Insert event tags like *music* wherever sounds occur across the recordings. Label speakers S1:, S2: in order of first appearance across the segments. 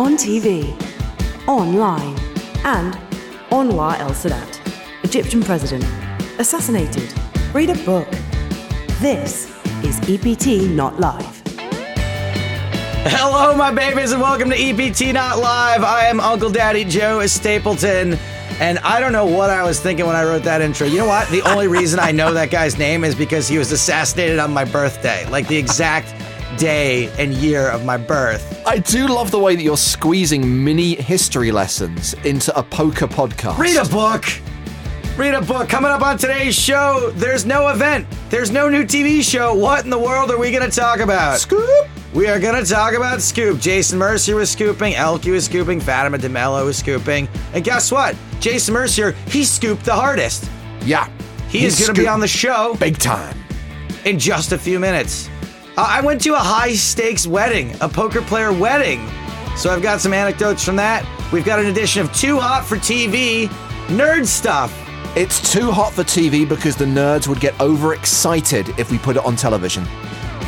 S1: On TV, online, and Anwar el Sadat, Egyptian president, assassinated. Read a book. This is EPT Not Live.
S2: Hello, my babies, and welcome to EPT Not Live. I am Uncle Daddy Joe Stapleton, and I don't know what I was thinking when I wrote that intro. You know what? The only reason I know that guy's name is because he was assassinated on my birthday, like the exact day and year of my birth.
S3: I do love the way that you're squeezing mini history lessons into a poker podcast.
S2: Read a book. Read a book. Coming up on today's show, there's no event. There's no new TV show. What in the world are we going to talk about?
S3: Scoop!
S2: We are going to talk about Scoop. Jason Mercier was scooping, ElkY was scooping, Fatima de Melo was scooping. And guess what? Jason Mercier, he scooped the hardest.
S3: Yeah.
S2: He is going to be on the show
S3: Big time.
S2: in just a few minutes. I went to a high stakes wedding, a poker player wedding. So I've got some anecdotes from that. We've got an edition of Too Hot for TV, nerd stuff.
S3: It's too hot for TV because the nerds would get overexcited if we put it on television.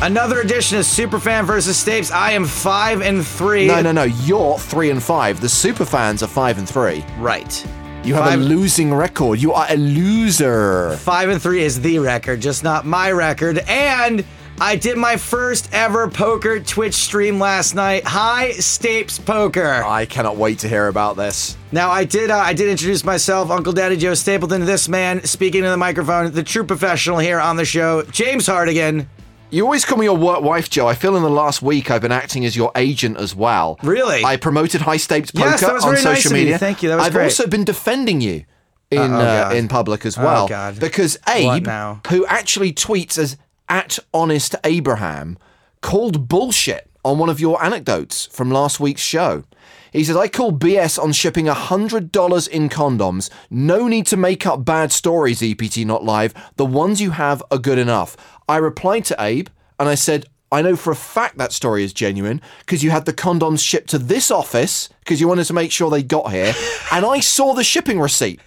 S2: Another edition of Superfan versus Stapes. I am five and three.
S3: No, no, no. You're three and five. The super fans are five and three.
S2: Right.
S3: You have
S2: Five-
S3: a losing record. You are a loser.
S2: Five and three is the record, just not my record. And I did my first ever poker Twitch stream last night. High Stapes Poker.
S3: I cannot wait to hear about this.
S2: Now I did uh, I did introduce myself, Uncle Daddy Joe Stapleton. This man speaking to the microphone, the true professional here on the show, James Hartigan.
S3: You always call me your work wife, Joe. I feel in the last week I've been acting as your agent as well.
S2: Really?
S3: I promoted High Stakes Poker
S2: Yes,
S3: on
S2: nice
S3: social
S2: you.
S3: media.
S2: Thank you. That was
S3: I've
S2: great.
S3: also been defending you in
S2: Uh, oh,
S3: in public as
S2: Oh,
S3: well.
S2: God.
S3: Because Abe, who actually tweets as at honest Abraham, called bullshit on one of your anecdotes from last week's show. He says, I call BS on shipping $100 in condoms. No need to make up bad stories, EPT Not Live. The ones you have are good enough. I replied to Abe and I said, I know for a fact that story is genuine because you had the condoms shipped to this office because you wanted to make sure they got here. and I saw the shipping receipt.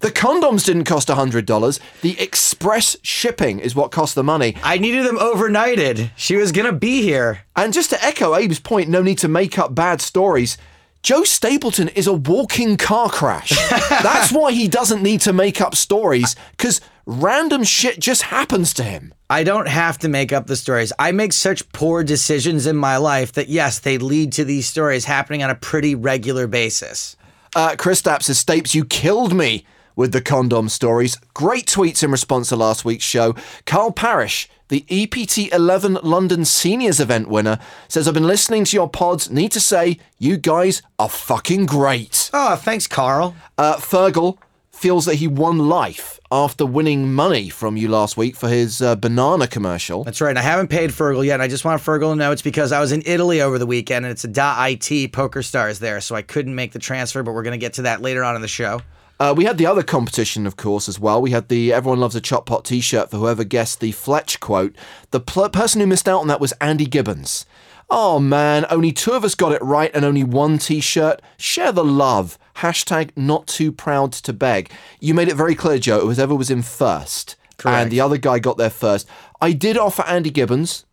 S3: The condoms didn't cost $100. The express shipping is what cost the money.
S2: I needed them overnighted. She was gonna be here.
S3: And just to echo Abe's point, no need to make up bad stories. Joe Stapleton is a walking car crash. *laughs* That's why he doesn't need to make up stories because random shit just happens to him.
S2: I don't have to make up the stories. I make such poor decisions in my life that yes, they lead to these stories happening on a pretty regular basis.
S3: Uh, Chris Stapp says, Stapes, you killed me with the condom stories. Great tweets in response to last week's show. Carl Parrish, the EPT 11 London Seniors event winner, says, I've been listening to your pods. Need to say, you guys are fucking great.
S2: Oh, thanks, Carl.
S3: Uh, Fergal feels that he won life after winning money from you last week for his uh, banana commercial.
S2: That's right. And I haven't paid Fergal yet. And I just want Fergal to know it's because I was in Italy over the weekend and it's a .it poker stars there, so I couldn't make the transfer. But we're gonna get to that later on in the show.
S3: Uh, we had the other competition, of course, as well. We had the Everyone Loves a Chop Pot t shirt for whoever guessed the Fletch quote. The pl- person who missed out on that was Andy Gibbons. Oh man, only two of us got it right and only one t shirt. Share the love. Hashtag not too proud to beg. You made it very clear, Joe, it was whoever was in first.
S2: Correct.
S3: And the other guy got there first. I did offer Andy Gibbons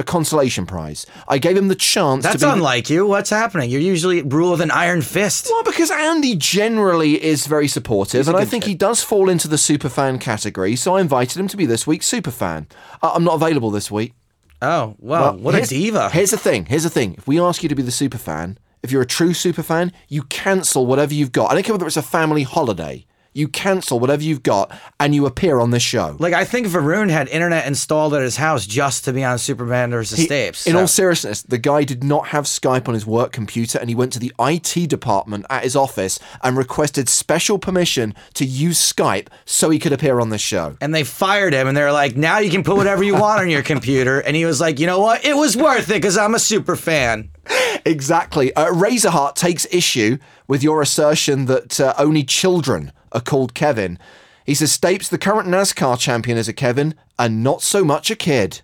S3: a consolation prize. I gave him the chance
S2: That's
S3: to be.
S2: unlike you. What's happening? You're usually rule with an iron fist.
S3: Well, because Andy generally is very supportive, and I think he does fall into the superfan category. So I invited him to be this week's superfan. Uh, I'm not available this week.
S2: Oh, well,
S3: Well,
S2: what a
S3: here's-
S2: diva.
S3: Here's the thing. Here's the thing. If we ask you to be the superfan, if you're a true superfan, you cancel whatever you've got. I don't care whether it's a family holiday. You cancel whatever you've got, and you appear on this show.
S2: Like I think Varun had internet installed at his house just to be on Superman versus
S3: He-
S2: Stapes.
S3: In
S2: so-
S3: all seriousness, the guy did not have Skype on his work computer and he went to the IT department at his office and requested special permission to use Skype so he could appear on this show.
S2: and they fired him, and they're like, "Now you can put whatever you want on your computer." And he was like, "You know what? It was worth it because I'm a super fan."
S3: Exactly. Uh, Razorheart takes issue with your assertion that uh, only children are called Kevin. He says Stapes, the current NASCAR champion, is a Kevin and not so much a kid.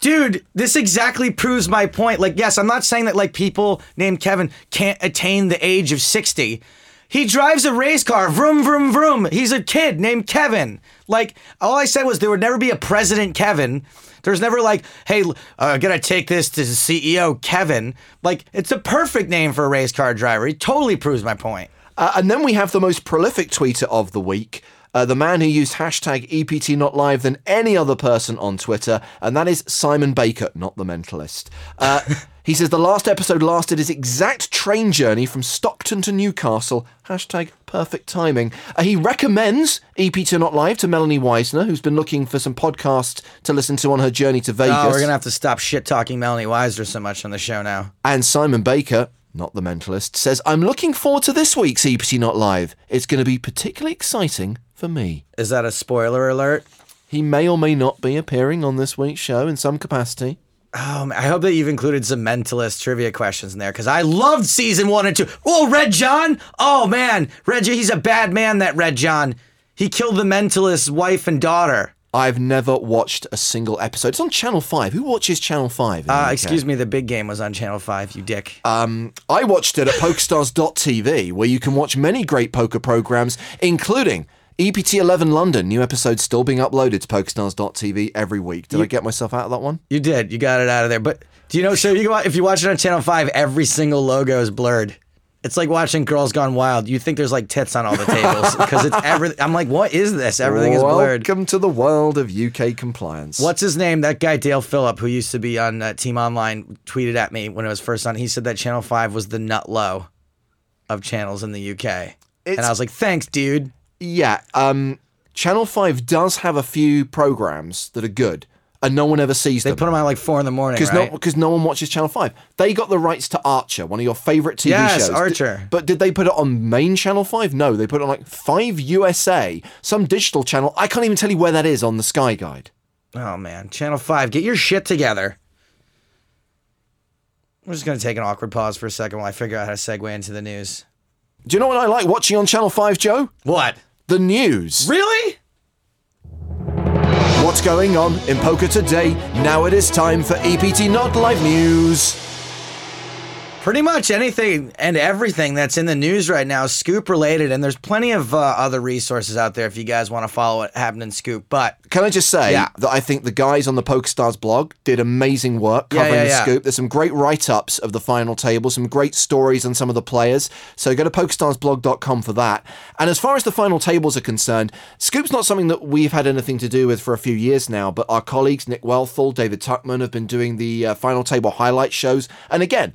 S2: Dude, this exactly proves my point. Like, yes, I'm not saying that like people named Kevin can't attain the age of 60. He drives a race car, vroom, vroom, vroom. He's a kid named Kevin. Like, all I said was there would never be a President Kevin. There's never like, hey, uh, I gotta take this to the CEO, Kevin. Like, it's a perfect name for a race car driver. He totally proves my point.
S3: Uh, and then we have the most prolific tweeter of the week. Uh, the man who used hashtag EPT not live than any other person on Twitter, and that is Simon Baker, not the mentalist. Uh, *laughs* he says the last episode lasted his exact train journey from Stockton to Newcastle. Hashtag perfect timing. Uh, he recommends EPT not live to Melanie Weisner, who's been looking for some podcasts to listen to on her journey to Vegas.
S2: Oh, we're gonna have to stop shit talking Melanie Weisner so much on the show now.
S3: And Simon Baker, not the mentalist, says, I'm looking forward to this week's EPT Not Live. It's going to be particularly exciting for me.
S2: Is that a spoiler alert?
S3: He may or may not be appearing on this week's show in some capacity.
S2: Um, I hope that you've included some mentalist trivia questions in there because I loved season one and two. Oh, Red John! Oh man, Red, he's a bad man. That Red John, he killed the mentalist's wife and daughter.
S3: I've never watched a single episode. It's on Channel 5. Who watches Channel 5? in
S2: Uh, excuse me, the big game was on Channel Five. You dick.
S3: Um, I watched it at *laughs* PokerStars.tv, where you can watch many great poker programs, including EPT 11 London. New episodes still being uploaded to PokerStars.tv every week. Did I get myself out of that one?
S2: you did. You got it out of there. But do you know? So you if you watch it on Channel Five, every single logo is blurred. It's like watching Girls Gone Wild. You think there's like tits on all the tables *laughs* because it's every. I'm like, what is this? Everything is blurred.
S3: Welcome to the world of UK compliance.
S2: What's his name? That guy Dale Philip, who used to be on uh, Team Online, tweeted at me when it was first on. He said that Channel Five was the nut low of channels in the UK, and I was like, thanks, dude.
S3: Yeah, um, Channel 5 does have a few programs that are good, and no one ever sees
S2: They
S3: them.
S2: They put them on like four in the morning,
S3: because
S2: right?
S3: no, no one watches Channel Five. They got the rights to Archer, one of your favorite TV
S2: Yes,
S3: shows. Did-
S2: Archer.
S3: but did they put it on main Channel Five? No, they put it on like Five USA, some digital channel. I can't even tell you where that is on the Sky Guide.
S2: oh man, Channel Five, get your shit together. We're just gonna take an awkward pause for a second while I figure out how to segue into the news.
S3: Do you know what I like watching on Channel Five, Joe?
S2: What?
S3: The news.
S2: Really?
S3: What's going on in poker today? Now it is time for EPT Not Live News.
S2: Pretty much anything and everything that's in the news right now is Scoop related, and there's plenty of uh, other resources out there if you guys want to follow what happened in Scoop. But
S3: Can I just say
S2: Yeah.
S3: that I think the guys on the PokerStars blog did amazing work covering
S2: yeah,
S3: the
S2: yeah.
S3: scoop. There's some great write-ups of the final table, some great stories on some of the players. So go to pokerstarsblog.com for that. And as far as the final tables are concerned, Scoop's not something that we've had anything to do with for a few years now, but our colleagues Nick Wealthall, David Tuchman have been doing the uh, final table highlight shows. And again,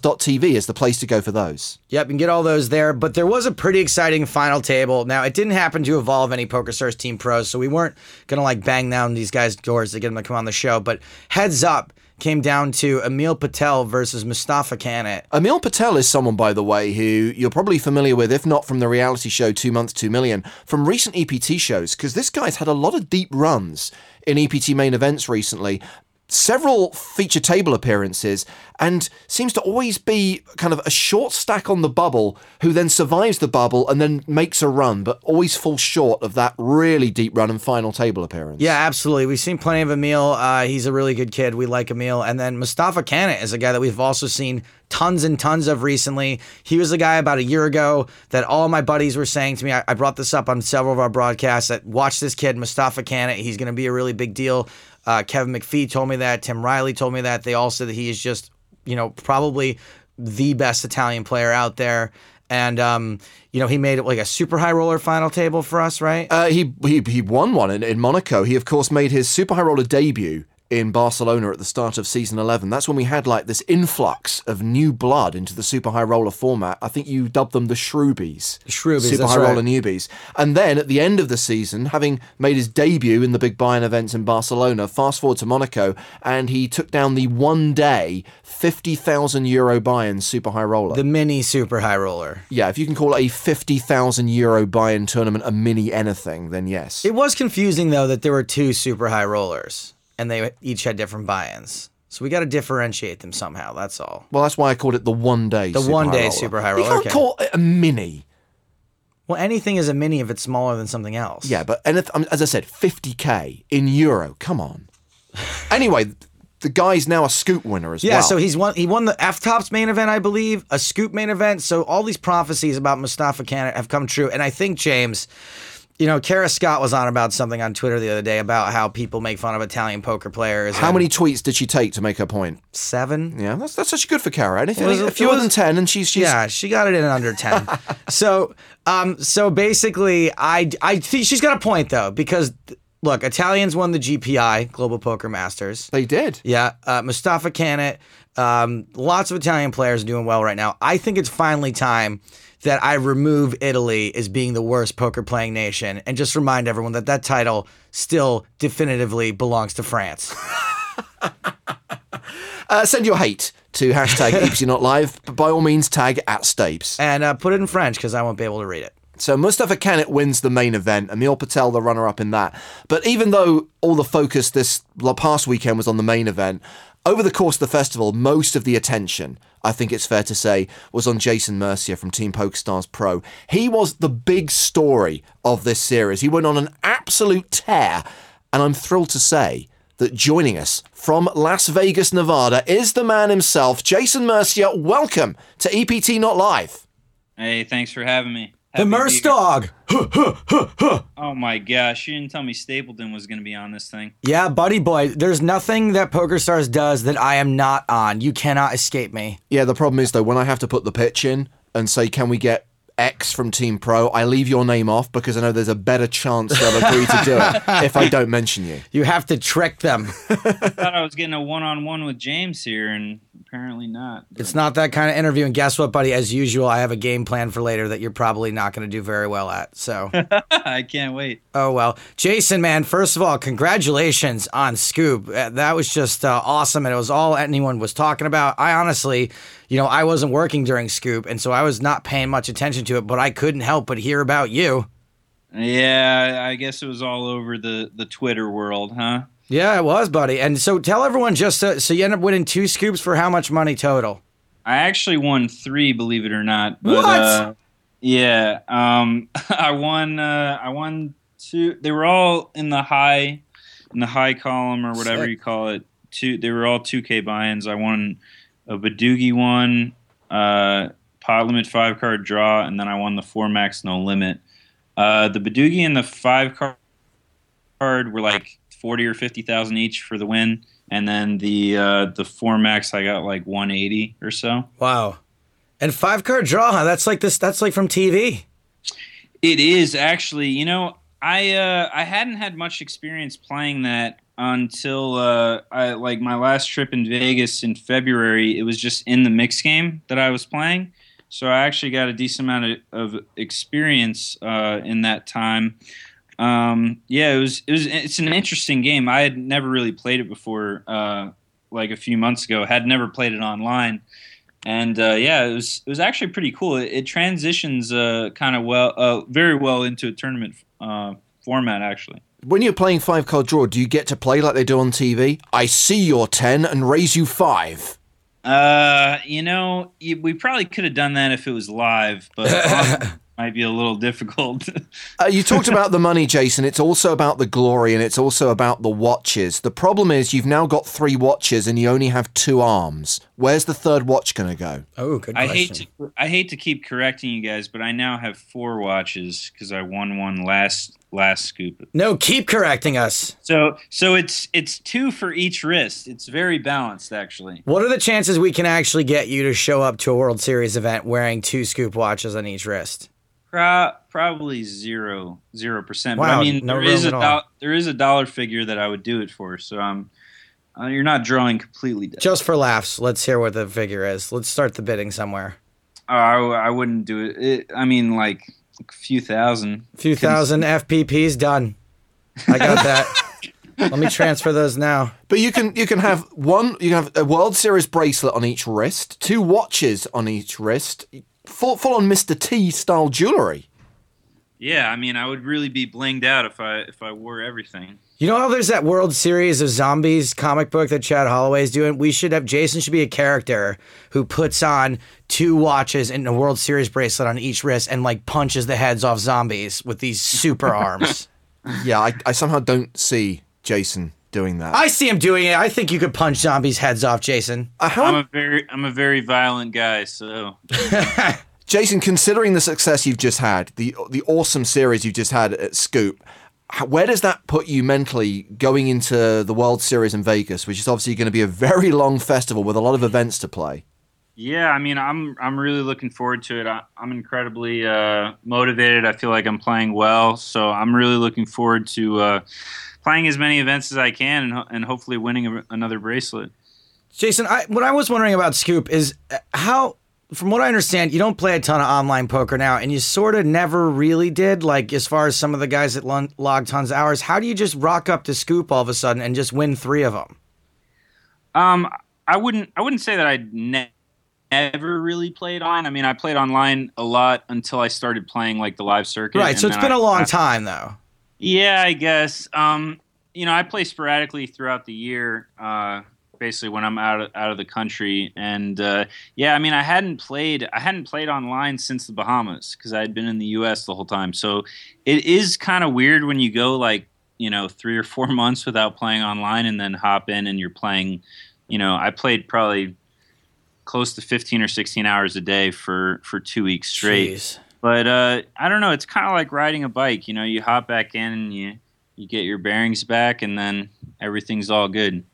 S3: pokerstars.tv is the place to go for those.
S2: Yep, you can get all those there. But there was a pretty exciting final table. Now, it didn't happen to evolve any PokerStars Team Pros, so we weren't gonna like bang down these guys' doors to get them to come on the show. But heads up came down to Emil Patel versus Mustafa Kanat.
S3: Emil Patel is someone, by the way, who you're probably familiar with, if not from the reality show Two Months, Two Million, from recent EPT shows, because this guy's had a lot of deep runs in EPT main events recently. Several feature table appearances, and seems to always be kind of a short stack on the bubble who then survives the bubble and then makes a run, but always falls short of that really deep run and final table appearance.
S2: Yeah, absolutely. We've seen plenty of Emil. Uh, he's a really good kid. We like Emil. And then Mustafa Kanat is a guy that we've also seen tons and tons of recently. He was a guy about a year ago that all my buddies were saying to me. I, I brought this up on several of our broadcasts that watch this kid, Mustafa Kanat. He's going to be a really big deal. Uh, Kevin McPhee told me that. Tim Riley told me that. They all said that he is just, you know, probably the best Italian player out there. And, um, you know, he made it like a super high roller final table for us, right?
S3: Uh, he, he he won one in, in Monaco. He of course made his super high roller debut in Barcelona at the start of season 11. That's when we had like this influx of new blood into the super high roller format. I think you dubbed them the Shrewbies.
S2: Shrewbies,
S3: Super high
S2: right.
S3: roller newbies. And then at the end of the season, having made his debut in the big buy-in events in Barcelona, fast forward to Monaco, and he took down the one day 50,000 euro buy-in super high roller.
S2: the mini super high roller.
S3: yeah, if you can call a 50,000 euro buy-in tournament a mini anything, then yes.
S2: It was confusing though that there were two super high rollers and they each had different buy-ins. So we got to differentiate them somehow. That's all.
S3: Well, that's why I called it the one day.
S2: The
S3: super
S2: one
S3: high
S2: day
S3: roller.
S2: super high
S3: You can't
S2: okay.
S3: call it a mini.
S2: Well, anything is a mini if it's smaller than something else.
S3: Yeah, but anyth- um, as I said, 50k in euro. Come on. *laughs* anyway, the guy's now a scoop winner as
S2: Yeah,
S3: well.
S2: Yeah, so he's won. He won the FTOPS main event, I believe, a Scoop main event. So all these prophecies about Mustafa Khan have come true, and I think James, you know, Kara Scott was on about something on Twitter the other day about how people make fun of Italian poker players.
S3: How
S2: and
S3: many tweets did she take to make her point?
S2: Seven.
S3: Yeah, that's that's actually good for Kara. Anything
S2: was-
S3: a fewer
S2: was-
S3: than ten, and she's she's
S2: Yeah, she got it in under ten. *laughs* so, um, so basically, I I think she's got a point though because look, Italians won the GPI Global Poker Masters.
S3: they did.
S2: Yeah, uh, Mustafa Kanat. Um, lots of Italian players are doing well right now. I think it's finally time that I remove Italy as being the worst poker playing nation and just remind everyone that that title still definitively belongs to France. *laughs*
S3: Uh, send your hate to hashtag *laughs* EPT Not Live. But by all means, tag at Stapes.
S2: and uh, put it in French because I won't be able to read it.
S3: So Mustafa Kanat wins the main event, and Emil Patel the runner-up in that. But even though all the focus this past weekend was on the main event, over the course of the festival, most of the attention, I think it's fair to say, was on Jason Mercier from Team PokerStars Pro. He was the big story of this series. He went on an absolute tear, and I'm thrilled to say that joining us from Las Vegas, Nevada, is the man himself, Jason Mercier. Welcome to EPT Not Live.
S4: Hey, thanks for having me.
S2: The
S4: Happy
S2: Merce
S4: here.
S2: Dog.
S4: Oh my gosh, you didn't tell me Stapleton was going to be on this thing.
S2: Yeah, buddy boy. There's nothing that PokerStars does that I am not on. You cannot escape me.
S3: Yeah, the problem is though, when I have to put the pitch in and say, "Can we get X from Team Pro?" I leave your name off because I know there's a better chance they'll agree to do it *laughs* if I don't mention you.
S2: You have to trick them. *laughs*
S4: I thought I was getting a one-on-one with James here, and apparently not.
S2: It's not that kind of interview. And guess what, buddy? As usual, I have a game plan for later that you're probably not going to do very well at. So, *laughs*
S4: I can't wait.
S2: oh well. Jason, man, first of all, congratulations on Scoop. Uh, That was just uh, awesome. And it was all anyone was talking about. I honestly, you know, I wasn't working during Scoop. And so I was not paying much attention to it, but I couldn't help but hear about you.
S4: Yeah, I guess it was all over the the Twitter world, huh?
S2: Yeah, it was, buddy. And so tell everyone just uh, so you end up winning two scoops for how much money total?
S4: I actually won three, believe it or not. But,
S2: What?
S4: Uh, yeah, um, *laughs* I won. Uh, I won two. They were all in the high, in the high column or whatever
S2: Sick.
S4: you call it. Two. They were all two K buy-ins. I won a Badugi one, uh, pot limit five card draw, and then I won the four max no limit. Uh, the Badugi and the five card card were like forty or fifty thousand each for the win, and then the uh, the four max I got like one eighty or so.
S2: Wow. And five card draw, huh? That's like this. That's like from TV.
S4: It is actually, you know, I uh, I hadn't had much experience playing that until uh, I like my last trip in Vegas in February. It was just in the mix game that I was playing, so I actually got a decent amount of, of experience uh, in that time. Um, yeah, it was it was it's an interesting game. I had never really played it before, uh, like a few months ago. Had never played it online and uh, yeah, it was it was actually pretty cool. It, it transitions uh, kind of well, uh, very well into a tournament uh, format. Actually,
S3: When you're playing five card draw, do you get to play like they do on TV? I see your ten and raise you five.
S4: uh, you know, we probably could have done that if it was live, but *laughs* might be a little difficult. *laughs*
S3: Uh, you talked about the money, Jason. It's also about the glory and it's also about the watches. The problem is you've now got three watches and you only have two arms. Where's the third watch going to go?
S2: Oh, good
S4: I hate to I hate to keep correcting you guys, but I now have four watches because I won one last last scoop.
S2: no, keep correcting us.
S4: So so it's it's two for each wrist. It's very balanced actually.
S2: What are the chances we can actually get you to show up to a World Series event wearing two scoop watches on each wrist?
S4: Pro- probably zero zero percent. But I mean,
S2: no
S4: there
S2: room
S4: is a do- there is a dollar figure that I would do it for. So um, uh, you're not drawing completely. Down.
S2: Just for laughs, let's hear what the figure is. Let's start the bidding somewhere.
S4: Uh, I, I wouldn't do it. it. I mean, like a few thousand.
S2: A few thousand FPPs done. I got that. Let me transfer those now. *laughs*
S3: But you can you can have one you can have a World Series bracelet on each wrist, two watches on each wrist, full full on Mr. T style jewelry.
S4: Yeah, I mean, I would really be blinged out if I if I wore everything.
S2: You know how there's that World Series of Zombies comic book that Chad Holloway's doing? We should have Jason should be a character who puts on two watches and a World Series bracelet on each wrist and like punches the heads off zombies with these super *laughs* arms.
S3: Yeah, I, I somehow don't see Jason doing that.
S2: I see him doing it. I think you could punch zombies' heads off, Jason.
S3: Uh, how
S4: I'm a very I'm a very violent guy, so *laughs*
S3: Jason, considering the success you've just had, the the awesome series you've just had at Scoop, how- where does that put you mentally going into the World Series in Vegas, which is obviously going to be a very long festival with a lot of events to play?
S4: yeah. I mean, I'm I'm really looking forward to it. I, I'm incredibly uh, motivated. I feel like I'm playing well, so I'm really looking forward to uh, playing as many events as I can and, ho- and hopefully winning a, another bracelet.
S2: Jason, I, what I was wondering about Scoop is uh, how, from what I understand, you don't play a ton of online poker now, and you sort of never really did. Like as far as some of the guys that lon- log tons of hours, how do you just rock up to Scoop all of a sudden and just win three of them?
S4: Um, I wouldn't. I wouldn't say that I ne- never really played on. I mean, I played online a lot until I started playing like the live circuit.
S2: Right. So it's been
S4: I,
S2: a long
S4: I-
S2: time though.
S4: Yeah, I guess. Um, you know, I play sporadically throughout the year. Uh, basically when I'm out of, out of the country, and uh, yeah, I mean, I hadn't played. I hadn't played online since the Bahamas because I had been in the U.S. the whole time. So it is kind of weird when you go like you know three or four *laughs* months without playing online, and then hop in and you're playing. You know, I played probably close to 15 or 16 hours a day for for two weeks straight.
S2: Jeez.
S4: But uh, I don't know. It's kind of like riding a bike. You know, you hop back in and you you get your bearings back, and then everything's all good.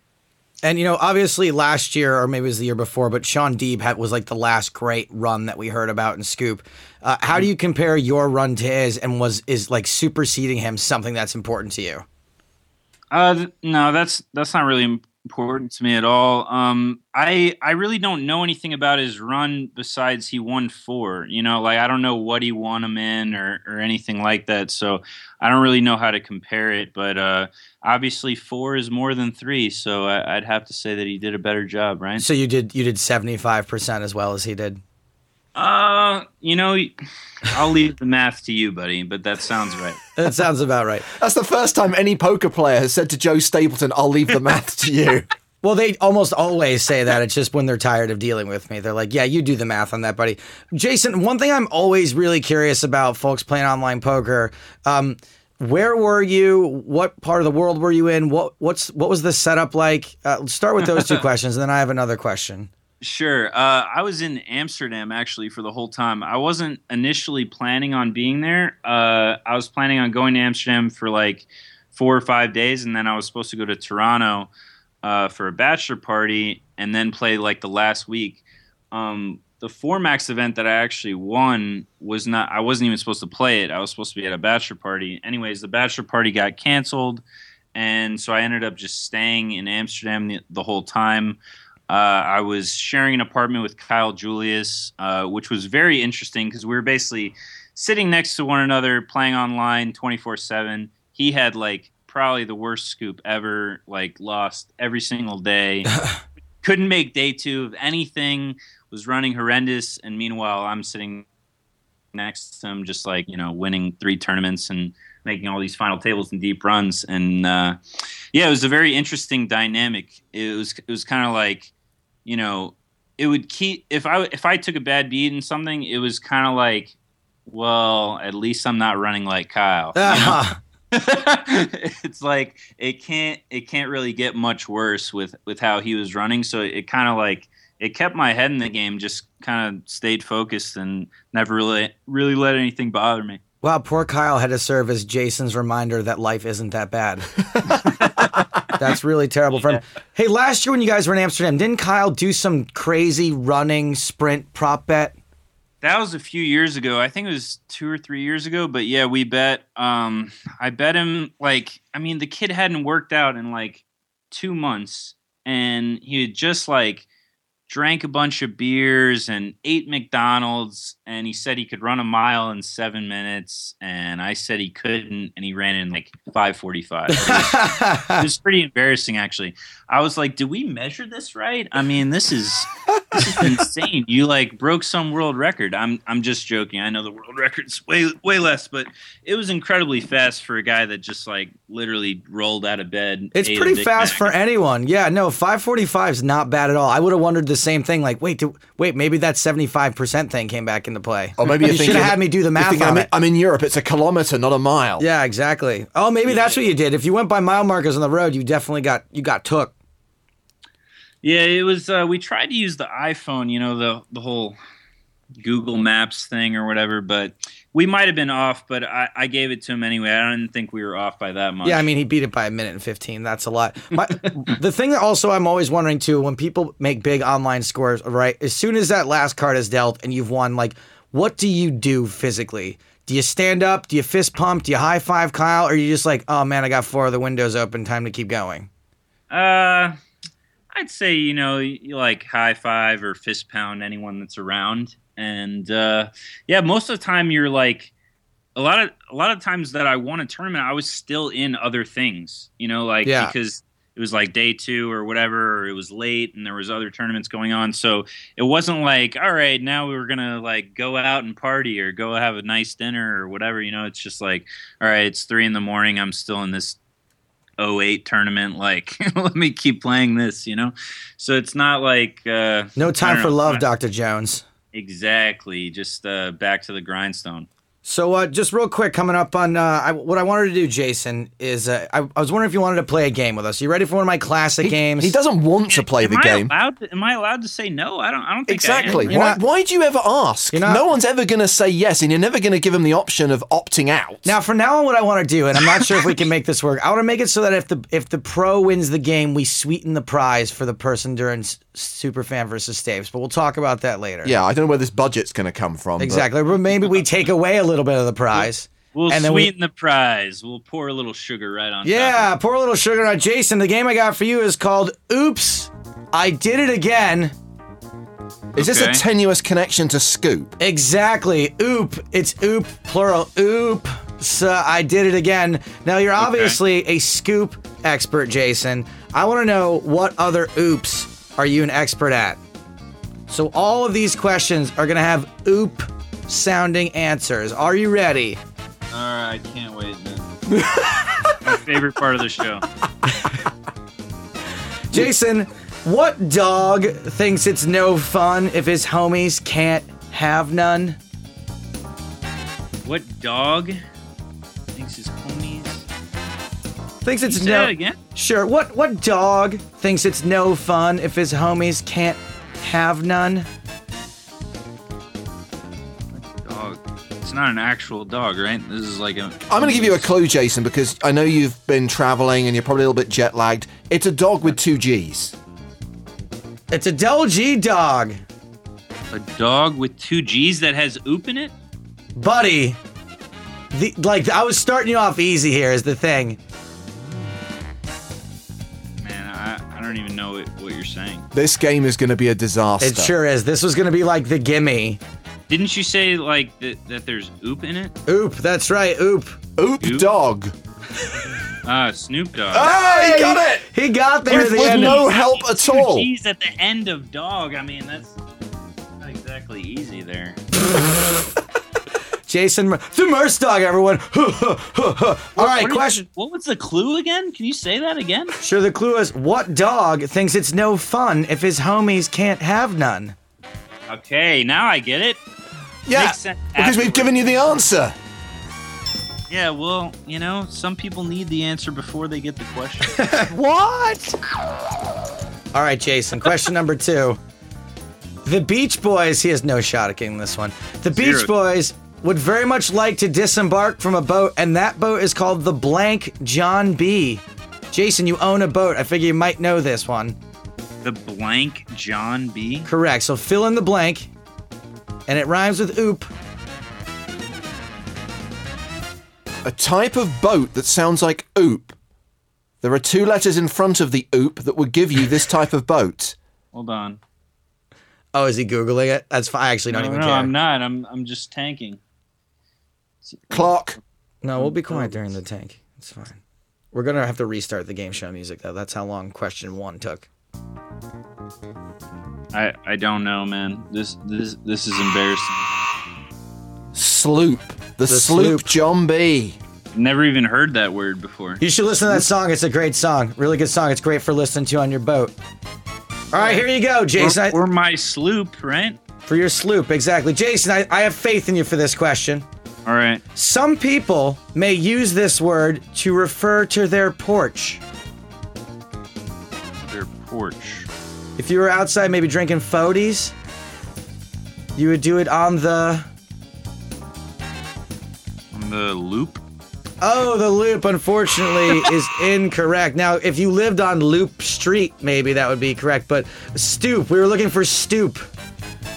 S2: And you know, obviously last year or maybe it was the year before, but Shaun Deeb had, was like the last great run that we heard about in Scoop. Uh, how do you compare your run to his, and was is like superseding him something that's important to you?
S4: Uh, no, that's that's not really important to me at all. Um, I I really don't know anything about his run besides he won four. You know, like I don't know what he won him in or or anything like that. So I don't really know how to compare it. But uh, obviously four is more than three, so I, I'd have to say that he did a better job, right?
S2: So you did you did seventy five percent as well as he did.
S4: Uh, you know, I'll leave the math to you, buddy. But that sounds right. *laughs*
S2: That sounds about right.
S3: That's the first time any poker player has said to Joe Stapleton, "I'll leave the math to you." *laughs*
S2: Well, they almost always say that. It's just when they're tired of dealing with me. They're like, yeah, you do the math on that, buddy. Jason, one thing I'm always really curious about folks playing online poker. Um, where were you? What part of the world were you in? What what's what was the setup like? Uh, start with those two *laughs* questions, and then I have another question.
S4: Sure. Uh, I was in Amsterdam actually for the whole time. I wasn't initially planning on being there. Uh, I was planning on going to Amsterdam for like four or five days, and then I was supposed to go to Toronto uh, for a bachelor party, and then play like the last week. Um, the Formax event that I actually won was not. I wasn't even supposed to play it. I was supposed to be at a bachelor party. Anyways, the bachelor party got canceled, and so I ended up just staying in Amsterdam the, the whole time. Uh, I was sharing an apartment with Kyle Julius, uh, which was very interesting because we were basically sitting next to one another playing online 24 7. He had like probably the worst scoop ever, like lost every single day. *laughs* Couldn't make day two of anything, was running horrendous. And meanwhile, I'm sitting next to him, just like, you know, winning three tournaments and making all these final tables and deep runs. And uh, yeah, it was a very interesting dynamic. It was, it was kind of like, you know, it would keep if I if I took a bad beat in something, it was kind of like, well, at least I'm not running like Kyle. you know? *laughs* *laughs* it's like it can't it can't really get much worse with with how he was running. So it kind of like it kept my head in the game, just kind of stayed focused and never really really let anything bother me.
S2: Wow, poor Kyle had to serve as Jason's reminder that life isn't that bad. *laughs* That's really terrible for him. *laughs* Hey, last year when you guys were in Amsterdam, didn't Kyle do some crazy running sprint prop bet?
S4: That was a few years ago. I think it was two or three years ago. But yeah, we bet. Um, I bet him like I mean the kid hadn't worked out in like two months, and he had just like drank a bunch of beers and ate McDonald's, and he said he could run a mile in seven minutes, and I said he couldn't, and he ran in like five forty-five. it was pretty embarrassing, actually. I was like, "Do we measure this right? I mean, this is this is insane. You like broke some world record." I'm I'm just joking. I know the world record's way way less, but it was incredibly fast for a guy that just like literally rolled out of bed.
S2: It's pretty fast for anyone. Yeah, no, 545 is not bad at all. I would have wondered the the same thing. Like, wait, do, wait, maybe that seventy five percent thing came back into play.
S3: Or maybe
S2: you
S3: you're
S2: should
S3: thinking
S2: have had me do the math
S3: thinking,
S2: on
S3: I'm,
S2: it.
S3: in, I'm in Europe. It's a kilometer, not a mile.
S2: yeah, exactly. Oh, maybe that's what you did. If you went by mile markers on the road, you definitely got you got took.
S4: Yeah, it was. Uh, we tried to use the iPhone, you know, the the whole Google Maps thing or whatever, but we might have been off. But I, I gave it to him anyway. I didn't think we were off by that much.
S2: Yeah, I mean, he beat it by a minute and 15. That's a lot. My, *laughs* the thing that also I'm always wondering too, when people make big online scores, right? As soon as that last card is dealt and you've won, like, what do you do physically? Do you stand up? Do you fist pump? Do you high five Kyle? Or are you just like, oh man, I got four of the windows open, time to keep going?
S4: Uh, I'd say you know you like high five or fist pound anyone that's around, and uh, yeah, most of the time you're like a lot of a lot of times that I won a tournament, I was still in other things, you know, like
S2: Yeah.
S4: because it was like day two or whatever, or it was late and there was other tournaments going on, so it wasn't like all right, now we were gonna like go out and party or go have a nice dinner or whatever, you know. It's just like all right, it's three in the morning, I'm still in this 08 tournament like *laughs* let me keep playing this you know so it's not like uh
S2: No time for love, Dr. Jones.
S4: Exactly. Just uh back to the grindstone
S2: So, uh, just real quick, coming up on uh, I, what I wanted to do, Jason, is uh, I, I was wondering if you wanted to play a game with us. You ready for one of my classic
S3: He,
S2: games?
S3: he doesn't want to play
S4: am
S3: the
S4: I
S3: game.
S4: allowed to, am i allowed to say no i don't i don't think
S3: Exactly.
S4: I am.
S3: Why,
S2: not-
S3: why'd you ever ask?
S2: Not-
S3: no one's ever going to say yes, and you're never going to give him the option of opting out.
S2: Now, from now on, what I want to do, and I'm not sure if we can make this work. I want to make it so that if the if the pro wins the game, we sweeten the prize for the person during S- Superfan versus Stapes. But we'll talk about that later.
S3: yeah, I don't know where this budget's going to come from. but-
S2: exactly. But maybe we take away a little bit of the prize.
S4: we'll
S2: and then we-
S4: sweeten the prize we'll pour a little sugar right on top
S2: Yeah, pour a little sugar on Jason. The game I got for you is called Oops, I Did It Again.
S3: Is this a tenuous connection to Scoop?
S2: Exactly. Oop. It's oop, plural. Oop. So I did it again. Now, you're obviously a scoop expert, Jason. I want to know what other oops are you an expert at? So, all of these questions are going to have oop sounding answers. Are you ready?
S4: all right i can't wait man *laughs* my favorite part of the show
S2: Jason, what dog thinks it's no fun if his homies can't have none?
S4: what dog thinks his homies
S2: Thinks it's
S4: say
S2: no.
S4: that again
S2: Sure. What what dog thinks it's no fun if his homies can't have none?
S4: Not an actual dog right this is like a
S3: I'm going to give you a clue, Jason, because I know you've been traveling and you're probably a little bit jet lagged. It's a dog with two G's.
S2: It's a Del G dog,
S4: a dog with two g's that has oop in it
S2: buddy. The like I was starting you off easy here is the thing.
S4: Man, I, I don't even know what, what you're saying.
S3: This game is going to be a disaster.
S2: It sure is. This was gonna be like the gimme.
S4: Didn't you say like that, that there's oop in it?
S2: Oop. That's right. Oop.
S3: Oop
S4: Oop.
S3: dog. *laughs*
S4: Ah, Snoop Dogg.
S3: Ah, he got it!
S2: He got there
S3: With,
S2: at the
S3: with
S2: end.
S3: no help at all.
S4: G's at the end of dog. I mean, that's not exactly easy there. *laughs*
S2: Jason, the Merce dog. Everyone. *laughs* All right.
S4: What, are you-
S2: Question.
S4: what was the clue again? Can you say that again?
S2: Sure. The clue is what dog thinks it's no fun if his homies can't have none.
S4: Okay, now I get it.
S3: Yeah,
S4: Makes sense
S3: because we've given you the answer.
S4: Yeah, well, you know, some people need the answer before they get the question. *laughs*
S2: What? All right, Jason. Question number two. The Beach Boys. He has no shot at getting this one. The Beach Boys would very much like to disembark from a boat, and that boat is called the Blank John B. Jason, you own a boat. I figure you might know this one.
S4: The blank John B.
S2: Correct. So fill in the blank, and it rhymes with oop.
S3: A type of boat that sounds like oop. There are two letters in front of the oop that would give you this type of boat.
S4: Hold on.
S2: Oh, is he googling it? That's fine. I actually don't
S4: no,
S2: even
S4: no,
S2: care.
S4: I'm not. I'm I'm just tanking.
S3: Clock.
S2: No, we'll be quiet during the tank. It's fine. We're gonna have to restart the game show music though. That's how long question one took.
S4: I I don't know, man. This this this is embarrassing.
S3: Sloop. The, sloop,
S2: sloop.
S3: John B.
S4: Never even heard that word before.
S2: You should listen to that song. It's a great song. Really good song. It's great for listening to on your boat. All right, here you go, Jason. I-
S4: Or, or my sloop, right?
S2: for your sloop, exactly. Jason, I, I have faith in you for this question.
S4: All right.
S2: Some people may use this word to refer to their porch.
S4: Porch.
S2: If you were outside, maybe drinking foodies, you would do it on the.
S4: On the loop.
S2: Oh, the loop, unfortunately, *laughs* is incorrect. Now, if you lived on Loop Street, maybe that would be correct, but stoop, we were looking for stoop.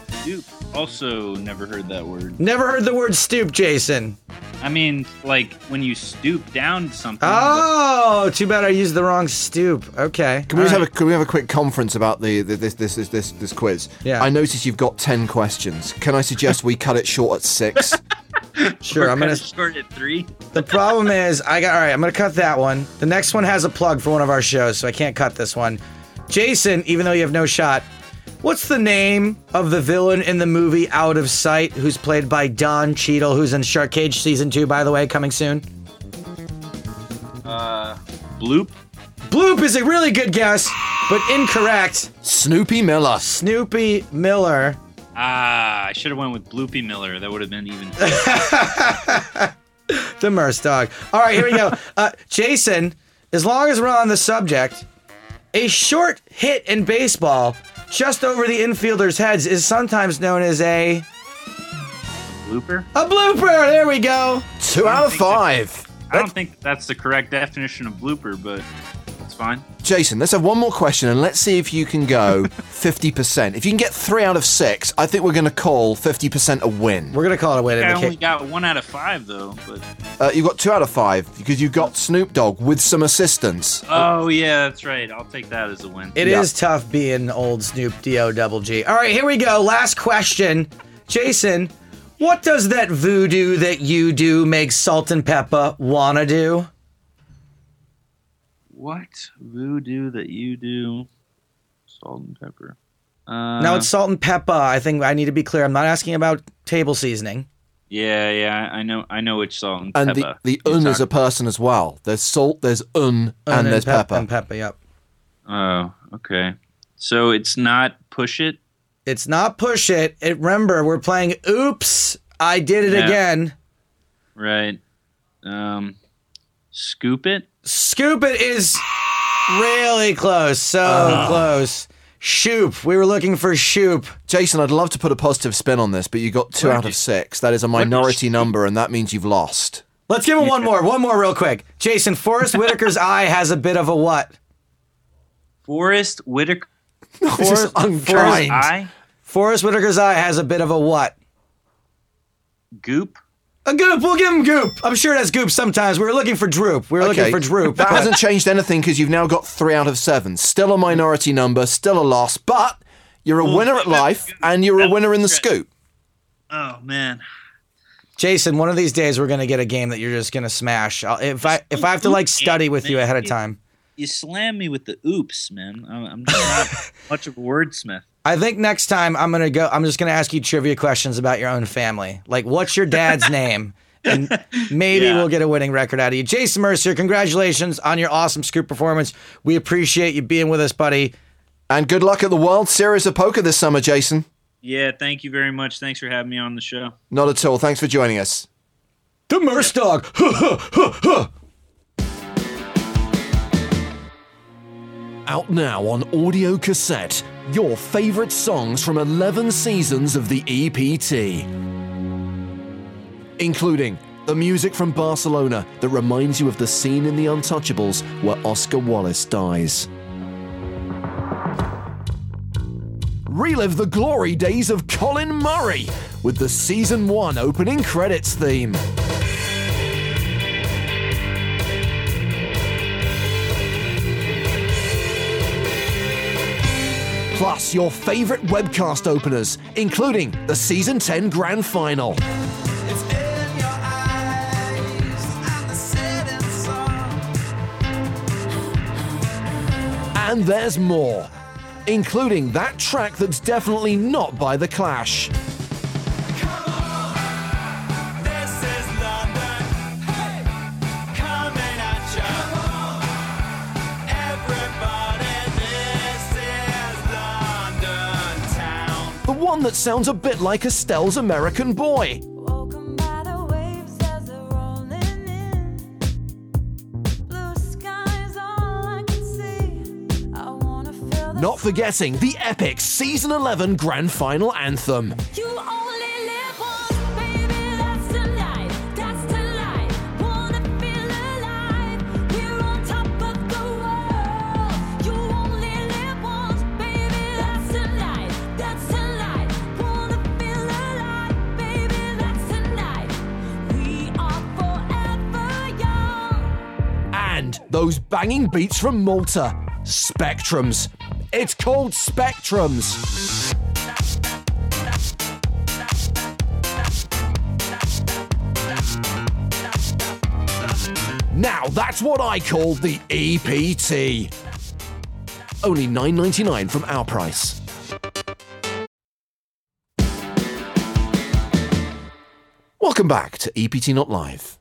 S4: Stoop. Also, never heard that word.
S2: Never heard the word stoop, Jason.
S4: I mean, like when you stoop down to something.
S2: Oh, too bad I used the wrong stoop. Okay.
S3: Can we just
S2: All
S3: have a can we have a quick conference about the, the this, this this this this quiz?
S2: Yeah.
S3: I notice you've got ten questions. Can I suggest we cut it short at six? *laughs*
S2: Sure,
S4: We're
S2: I'm gonna.
S4: kinda short at three. *laughs*
S2: The problem is, I got all right. I'm gonna cut that one. The next one has a plug for one of our shows, so I can't cut this one. Jason, even though you have no shot, what's the name of the villain in the movie Out of Sight, who's played by Don Cheadle, who's in Shark Cage season two, by the way, coming soon?
S4: Uh, bloop.
S2: Bloop is a really good guess, but incorrect.
S3: Snoopy Miller.
S2: Snoopy Miller.
S4: Ah, I should have went with Bloopy Miller. That would have been even. *laughs*
S2: The Merce dog. All right, here we go. *laughs* Uh, Jason, as long as we're on the subject, a short hit in baseball just over the infielder's heads is sometimes known as a
S4: Blooper.
S2: a blooper. There we go.
S3: Two out of five.
S4: I don't think that's the correct definition of blooper, but it's fine.
S3: Jason, let's have one more question and let's see if you can go *laughs* 50%. If you can get three out of six, I think we're going to call 50% a win.
S2: We're gonna call it a win.
S4: I
S2: in the
S4: only
S2: ca-
S4: got one out of five though. But
S3: Uh, you got two out of five because you got Snoop Dogg with some assistance.
S4: oh yeah, that's right. I'll take that as a win.
S2: It is
S3: Yeah.
S2: tough being old Snoop D-O double G. All right, here we go. Last question. Jason, what does that voodoo that you do make Salt-N-Pepa wanna do?
S4: What voodoo that you do? Salt and pepper. Uh,
S2: now it's salt and pepper. I think I need to be clear. I'm not asking about table seasoning.
S4: yeah, yeah. I know. I know which salt and,
S3: And the,
S4: pepper.
S3: the
S4: you're
S3: un is a person as well. There's salt, there's un, and, there's
S2: pep-
S3: pepper.
S2: And pepper, yep.
S4: Oh, okay. So it's not push it.
S2: It's not push it. it remember, we're playing Oops, I did it
S4: Yeah.
S2: again.
S4: Right. Um, scoop it.
S2: Scoop it is really close. So ah. close. Shoop. We were looking for Shoop.
S3: Jason, I'd love to put a positive spin on this, but you got two
S4: Where'd
S3: out of six. That is a minority number, and that means you've lost.
S2: Let's give him one more. One more real quick. Jason, Forest *laughs* Whitaker's eye has a bit of a what?
S4: Forest Whitaker. *laughs*
S3: This is
S2: Forest-
S3: unkind.
S4: I
S2: Forest Whitaker's eye has a bit of a what?
S4: goop.
S2: A goop. We'll give him goop. I'm sure it has goop sometimes. We were looking for droop. We were looking for droop.
S3: That hasn't changed anything because you've now got three out of seven. Still a minority number, still a loss, but you're a winner at life and you're a winner in the
S4: was
S3: scoop.
S4: Oh man.
S2: Jason, one of these days we're gonna get a game that you're just gonna smash. I'll, if I if I have to like study with you ahead of time,
S4: You slam me with the oops, man. I'm, I'm just not *laughs* much of a wordsmith.
S2: I think next time I'm gonna go. I'm just gonna ask you trivia questions about your own family. Like, what's your dad's *laughs* name? And maybe
S4: Yeah.
S2: we'll get a winning record out of you. Jason Mercier, congratulations on your awesome scoop performance. We appreciate you being with us, buddy.
S3: And good luck at the World Series of Poker this summer, Jason.
S4: Yeah, thank you very much. Thanks for having me on the show.
S3: Not at all. Thanks for joining us.
S2: The Merce Dog. *laughs*
S3: Out now on audio cassette, your favorite songs from 11 seasons of the EPT. Including the music from Barcelona that reminds you of the scene in The Untouchables where Oscar Wallace dies. Relive the glory days of Colin Murray with the season 1 opening credits theme. Plus your favorite webcast openers, including the Season 10 Grand Final. And there's more, including that track that's definitely not by The Clash. One that sounds a bit like Estelle's American Boy.
S5: Welcome by the waves as they're rolling in. Blue skies all I can see. I wanna feel the
S3: Not forgetting the epic Season 11 Grand Final anthem. Those banging beats from Malta. Spectrums. It's called Spectrums. Now that's what I call the EPT. Only $9.99 from our price. Welcome back to EPT Not Live.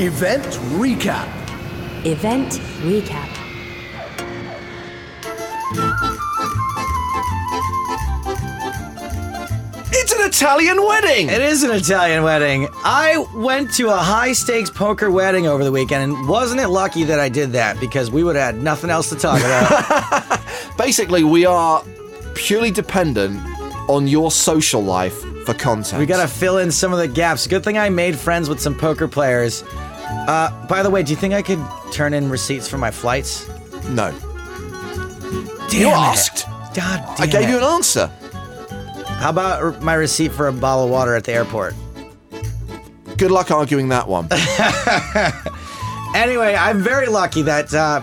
S6: Event recap.
S1: Event recap.
S3: It's an Italian wedding!
S2: It is an Italian wedding. I went to a high stakes poker wedding over the weekend, and wasn't it lucky that I did that because we would have had nothing else to talk about. *laughs*
S3: Basically, we are purely dependent on your social life for content.
S2: we got to fill in some of the gaps. Good thing I made friends with some poker players. Uh, by the way, do you think I could turn in receipts for my flights?
S3: No.
S2: Damn
S3: You
S2: it.
S3: asked.
S2: God
S3: I gave
S2: it.
S3: you an answer.
S2: How about r- my receipt for a bottle of water at the airport?
S3: Good luck arguing that one. *laughs*
S2: Anyway, I'm very lucky that uh,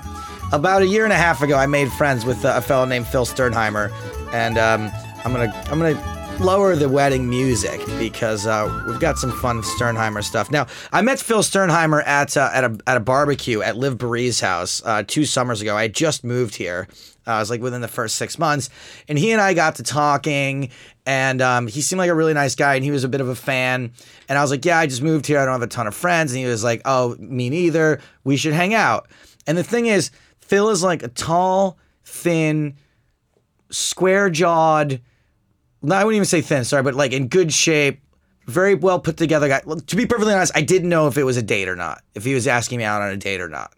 S2: about a year and a half ago, I made friends with uh, a fellow named Phil Sternheimer, and um, I'm gonna I'm gonna lower the wedding music because uh, we've got some fun Sternheimer stuff. Now, I met Phil Sternheimer at uh, at a at a barbecue at Liv Boeree's house uh, two summers ago. I just moved here. Uh, I was like within the first six months, and he and I got to talking, and um, he seemed like a really nice guy, and he was a bit of a fan. And I was like, "Yeah, I just moved here. I don't have a ton of friends." And he was like, "Oh, me neither. We should hang out." And the thing is, Phil is like a tall, thin, square jawed. No, I wouldn't even say thin. Sorry, but like in good shape, very well put together guy. To be perfectly honest, I didn't know if it was a date or not. If he was asking me out on a date or not.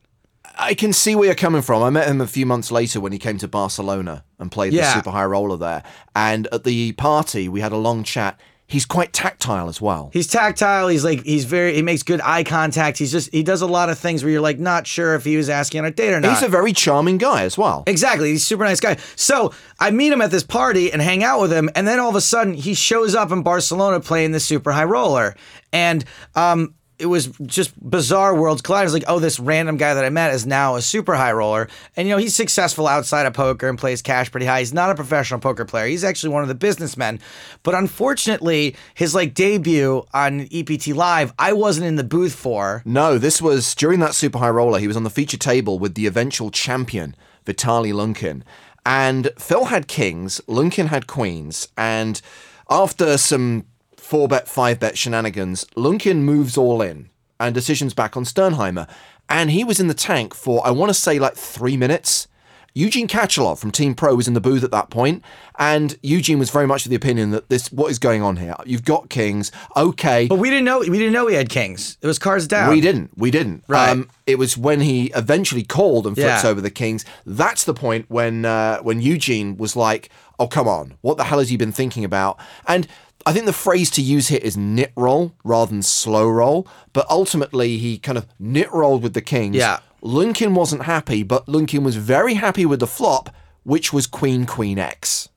S3: I can see where you're coming from. I met him a few months later when he came to Barcelona and played
S2: Yeah.
S3: the super high roller there. And at the party, we had a long chat. He's quite tactile as well.
S2: He's tactile. He's like he's very. He makes good eye contact. He's just he does a lot of things where you're like not sure if he was asking on a date or not.
S3: He's a very charming guy as well.
S2: Exactly. He's a super nice guy. So I meet him at this party and hang out with him, and then all of a sudden he shows up in Barcelona playing the super high roller. And um it was just bizarre worlds collide. It's like, oh, this random guy that I met is now a super high roller. And you know, he's successful outside of poker and plays cash pretty high. He's not a professional poker player. He's actually one of the businessmen. But unfortunately, his like debut on EPT Live, I wasn't in the booth for.
S3: No, this was during that super high roller. He was on the feature table with the eventual champion, Vitaly Lunkin. And Phil had kings, Lunkin had queens. And after some four bet, five bet shenanigans, Lunkin moves all in and decisions back on Sternheimer. And he was in the tank for, I want to say, like three minutes. Eugene Kachalov from Team Pro was in the booth at that point, and Eugene was very much of the opinion that this what is going on here. You've got kings, okay.
S2: But we didn't know we didn't know he had kings. It was cards down.
S3: We didn't. We didn't.
S2: Right.
S3: it was when he eventually called and flips
S2: Yeah.
S3: over the kings. That's the point when uh, when Eugene was like, "Oh, come on! What the hell has he been thinking about?" And I think the phrase to use here is nit roll rather than slow roll. But ultimately, he kind of nit rolled with the kings.
S2: Yeah.
S3: Lunkin wasn't happy, but Lunkin was very happy with the flop, which was Queen Queen X.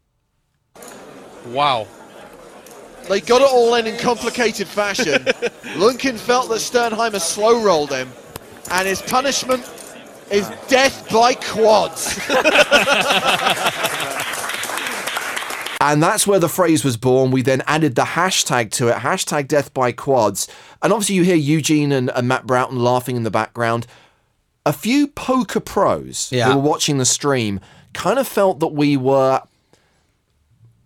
S7: Wow.
S8: They got it all in in complicated fashion. *laughs* Lunkin felt that Sternheimer slow rolled him, and his punishment is death by quads. *laughs*
S3: And that's where the phrase was born. We then added the hashtag to it, hashtag death by quads. And obviously, you hear Eugene and, and Matt Broughton laughing in the background. A few poker pros
S2: Yeah.
S3: who were watching the stream kind of felt that we were,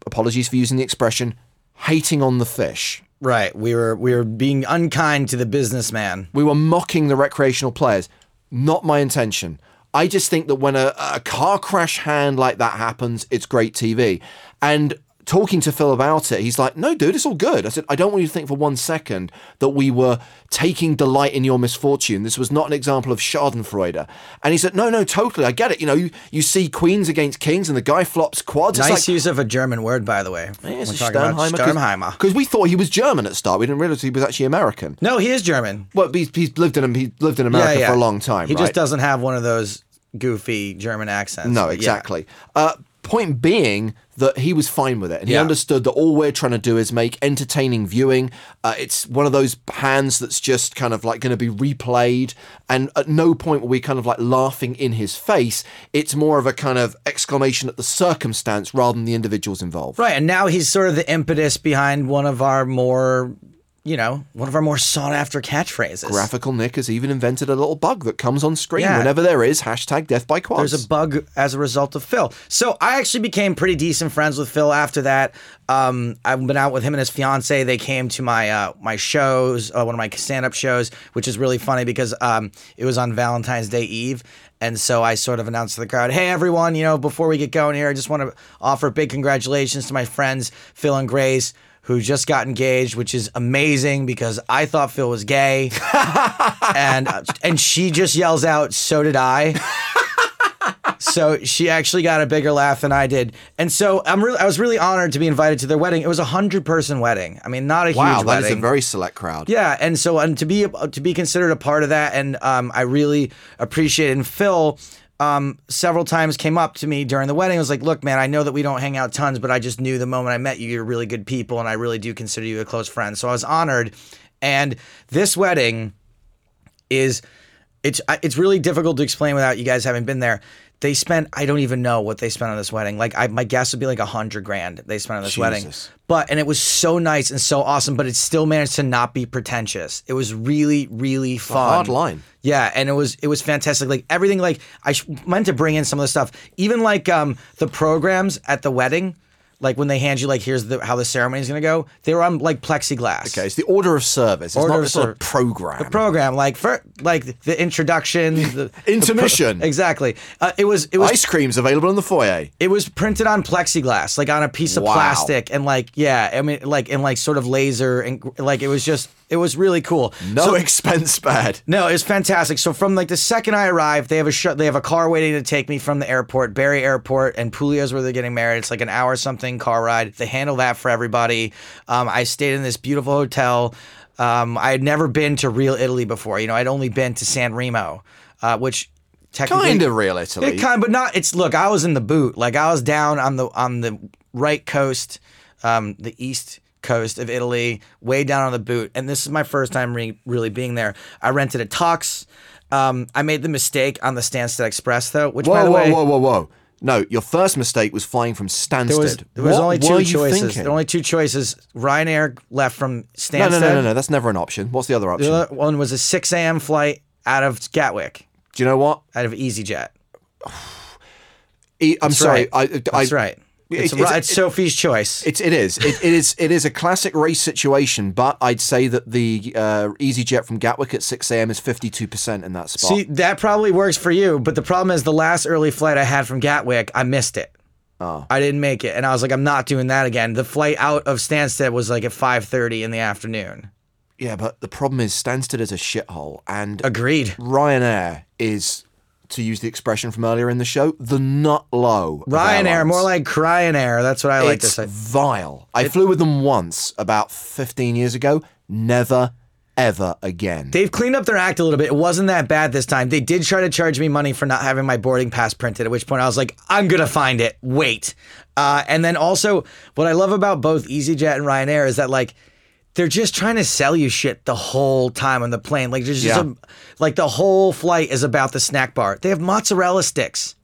S3: apologies for using the expression, hating on the fish.
S2: Right. We were we were being unkind to the businessman.
S3: We were mocking the recreational players. Not my intention. I just think that when a, a car crash hand like that happens, it's great TV. And talking to Phil about it, he's like, no, dude, it's all good. I said, I don't want you to think for one second that we were taking delight in your misfortune. This was not an example of Schadenfreude. And he said, no, no, totally. I get it. You know, you, you see queens against kings and the guy flops quads. It's
S2: Nice
S3: like,
S2: use of a German word, by the way.
S3: Yeah, it's
S2: We're
S3: a
S2: talking about Sternheimer.
S3: Because we thought he was German at start. We didn't realize he was actually American.
S2: No, he is German.
S3: Well, he's, he's lived in he lived in America for a long time.
S2: He
S3: right?
S2: just doesn't have one of those goofy German accents.
S3: No,
S2: yeah.
S3: exactly. Uh, point being that he was fine with it, and he
S2: Yeah.
S3: understood that all we're trying to do is make entertaining viewing. Uh, it's one of those hands that's just kind of like going to be replayed, and at no point were we kind of like laughing in his face. It's more of a kind of exclamation at the circumstance rather than the individuals involved.
S2: Right, and now he's sort of the impetus behind one of our more, you know, one of our more sought after catchphrases.
S3: Graphical Nick has even invented a little bug that comes on screen
S2: Yeah.
S3: whenever there is hashtag death by quads.
S2: There's a bug as a result of Phil. So I actually became pretty decent friends with Phil after that. Um, I've been out with him and his fiance. They came to my uh, my shows, uh, one of my stand up shows, which is really funny because um, it was on Valentine's Day Eve. And so I sort of announced to the crowd, hey, everyone, you know, before we get going here, I just want to offer big congratulations to my friends, Phil and Grace, who just got engaged, which is amazing because I thought Phil was gay. *laughs* and uh, and she just yells out, so did I. so she actually got a bigger laugh than I did, and so I'm really I was really honored to be invited to their wedding. It was a hundred person wedding. I mean, not a
S3: wow,
S2: huge
S3: that is
S2: wedding.
S3: a very select crowd.
S2: Yeah, and so and to be to be considered a part of that, and um, I really appreciate it. And Phil, um, several times came up to me during the wedding. I was like, "Look, man, I know that we don't hang out tons, but I just knew the moment I met you, you're really good people, and I really do consider you a close friend." So I was honored. And this wedding is, it's, it's really difficult to explain without you guys having been there. They spent I don't even know what they spent on this wedding. Like I, my guess would be like a hundred grand they spent on this wedding.
S3: Jesus.
S2: But and it was so nice and so awesome. But it still managed to not be pretentious. It was really really fun.
S3: hard line.
S2: Yeah, and it was it was fantastic. Like everything. Like I sh- meant to bring in some of the stuff. Even like um the programs at the wedding. Like when they hand you like here's the how the ceremony is gonna go. They were on like plexiglass.
S3: Okay, it's the order of service. It's
S2: Order
S3: not
S2: of
S3: sort of program.
S2: program like for like the introduction the
S3: Intermission.
S2: the pro- exactly uh, it was it was
S3: Ice cream's available in the foyer.
S2: it was printed on plexiglass like on a piece of
S3: Wow.
S2: plastic and like yeah i mean like and like sort of laser and like it was just it was really cool
S3: No
S2: So-
S3: expense spared.
S2: no, it's fantastic. So from like the second I arrived, they have a sh- they have a car waiting to take me from the airport, Bari Airport, and Puglia's where they're getting married. It's like an hour something car ride. They handle that for everybody. Um, I stayed in this beautiful hotel. Um, I had never been to real Italy before. You know, I'd only been to San Remo, uh, which technically
S3: Kind of real Italy.
S2: it kind, but not. It's look. I was in the boot. Like I was down on the on the right coast, um, the east coast of Italy, way down on the boot. And this is my first time re- really being there. I rented a tux. Um, I made the mistake on the Stansted Express though, which by
S3: whoa,
S2: the
S3: whoa,
S2: way,
S3: whoa, whoa, whoa. No, your first mistake was flying from Stansted.
S2: there was there was only two choices. There were only two choices. Ryanair left from Stansted.
S3: no, no, no, no, no. That's never an option. What's the other option?
S2: The other one was a 6 a.m. flight out of Gatwick,
S3: Do you know what?
S2: out of EasyJet. *sighs*
S3: E- I'm
S2: That's
S3: sorry.
S2: right.
S3: I, I,
S2: That's right. It's,
S3: It's,
S2: a- it's Sophie's choice.
S3: It's, it is. It, it is. It is a classic race situation, but I'd say that the uh, EasyJet from Gatwick at 6 a.m. is 52% in that spot.
S2: See, that probably works for you, but the problem is the last early flight I had from Gatwick, I missed it. Oh. I didn't make it, and I was like, I'm not doing that again. The flight out of Stansted was like at 5:30 in the afternoon.
S3: yeah, but the problem is Stansted is a shithole, and
S2: Agreed.
S3: Ryanair is, to use the expression from earlier in the show, the nut low.
S2: Ryanair, more like Cryanair. That's what I like to say.
S3: vile. I flew with them once about 15 years ago. Never, ever again.
S2: They've cleaned up their act a little bit. It wasn't that bad this time. They did try to charge me money for not having my boarding pass printed, at which point I was like, I'm going to find it. Wait. Uh, and then also, what I love about both EasyJet and Ryanair is that, like, they're just trying to sell you shit the whole time on the plane. Like, there's just
S3: Yeah.
S2: a, like the whole flight is about the snack bar. They have mozzarella sticks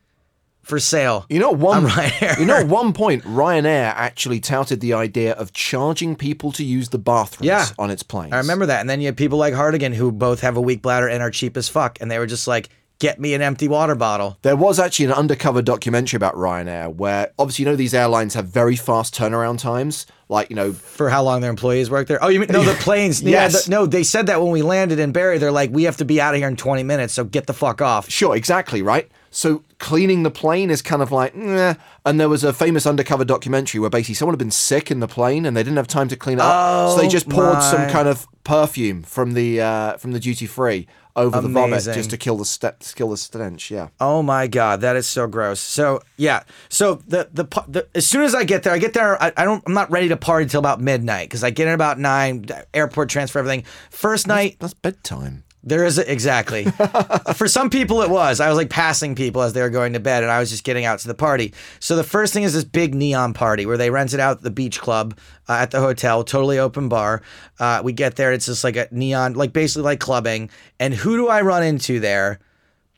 S2: for sale.
S3: You know, one
S2: on
S3: you know, at one point, Ryanair actually touted the idea of charging people to use the bathrooms
S2: Yeah.
S3: on its planes.
S2: I remember that. And then you had people like Hartigan who both have a weak bladder and are cheap as fuck. And they were just like, get me an empty water bottle.
S3: There was actually an undercover documentary about Ryanair where, obviously, you know, these airlines have very fast turnaround times. Like, you know,
S2: for how long their employees work there. Oh, you mean no? The *laughs* planes. Yeah,
S3: Yes.
S2: the- no, they said that when we landed in Bari. They're like, we have to be out of here in 20 minutes, so get the fuck off.
S3: Sure, exactly, right? So cleaning the plane is kind of like, nah. And there was a famous undercover documentary where basically someone had been sick in the plane and they didn't have time to clean it up, so they
S2: Oh
S3: just poured some kind of perfume from the uh, from the duty free over the vomit just to kill the kill the stench. Yeah.
S2: Oh my god, that is so gross. So yeah, so the the, the as soon as I get there, I get there. I, I don't. I'm not ready to party till about midnight because I get in about nine. Airport transfer everything. First night
S3: That's bedtime.
S2: There is a, exactly. *laughs* For some people, it was. I was like passing people as they were going to bed, and I was just getting out to the party. So the first thing is this big neon party where they rented out the beach club uh, at the hotel, totally open bar. Uh, we get there, it's just like a neon, like basically like clubbing. And who do I run into there?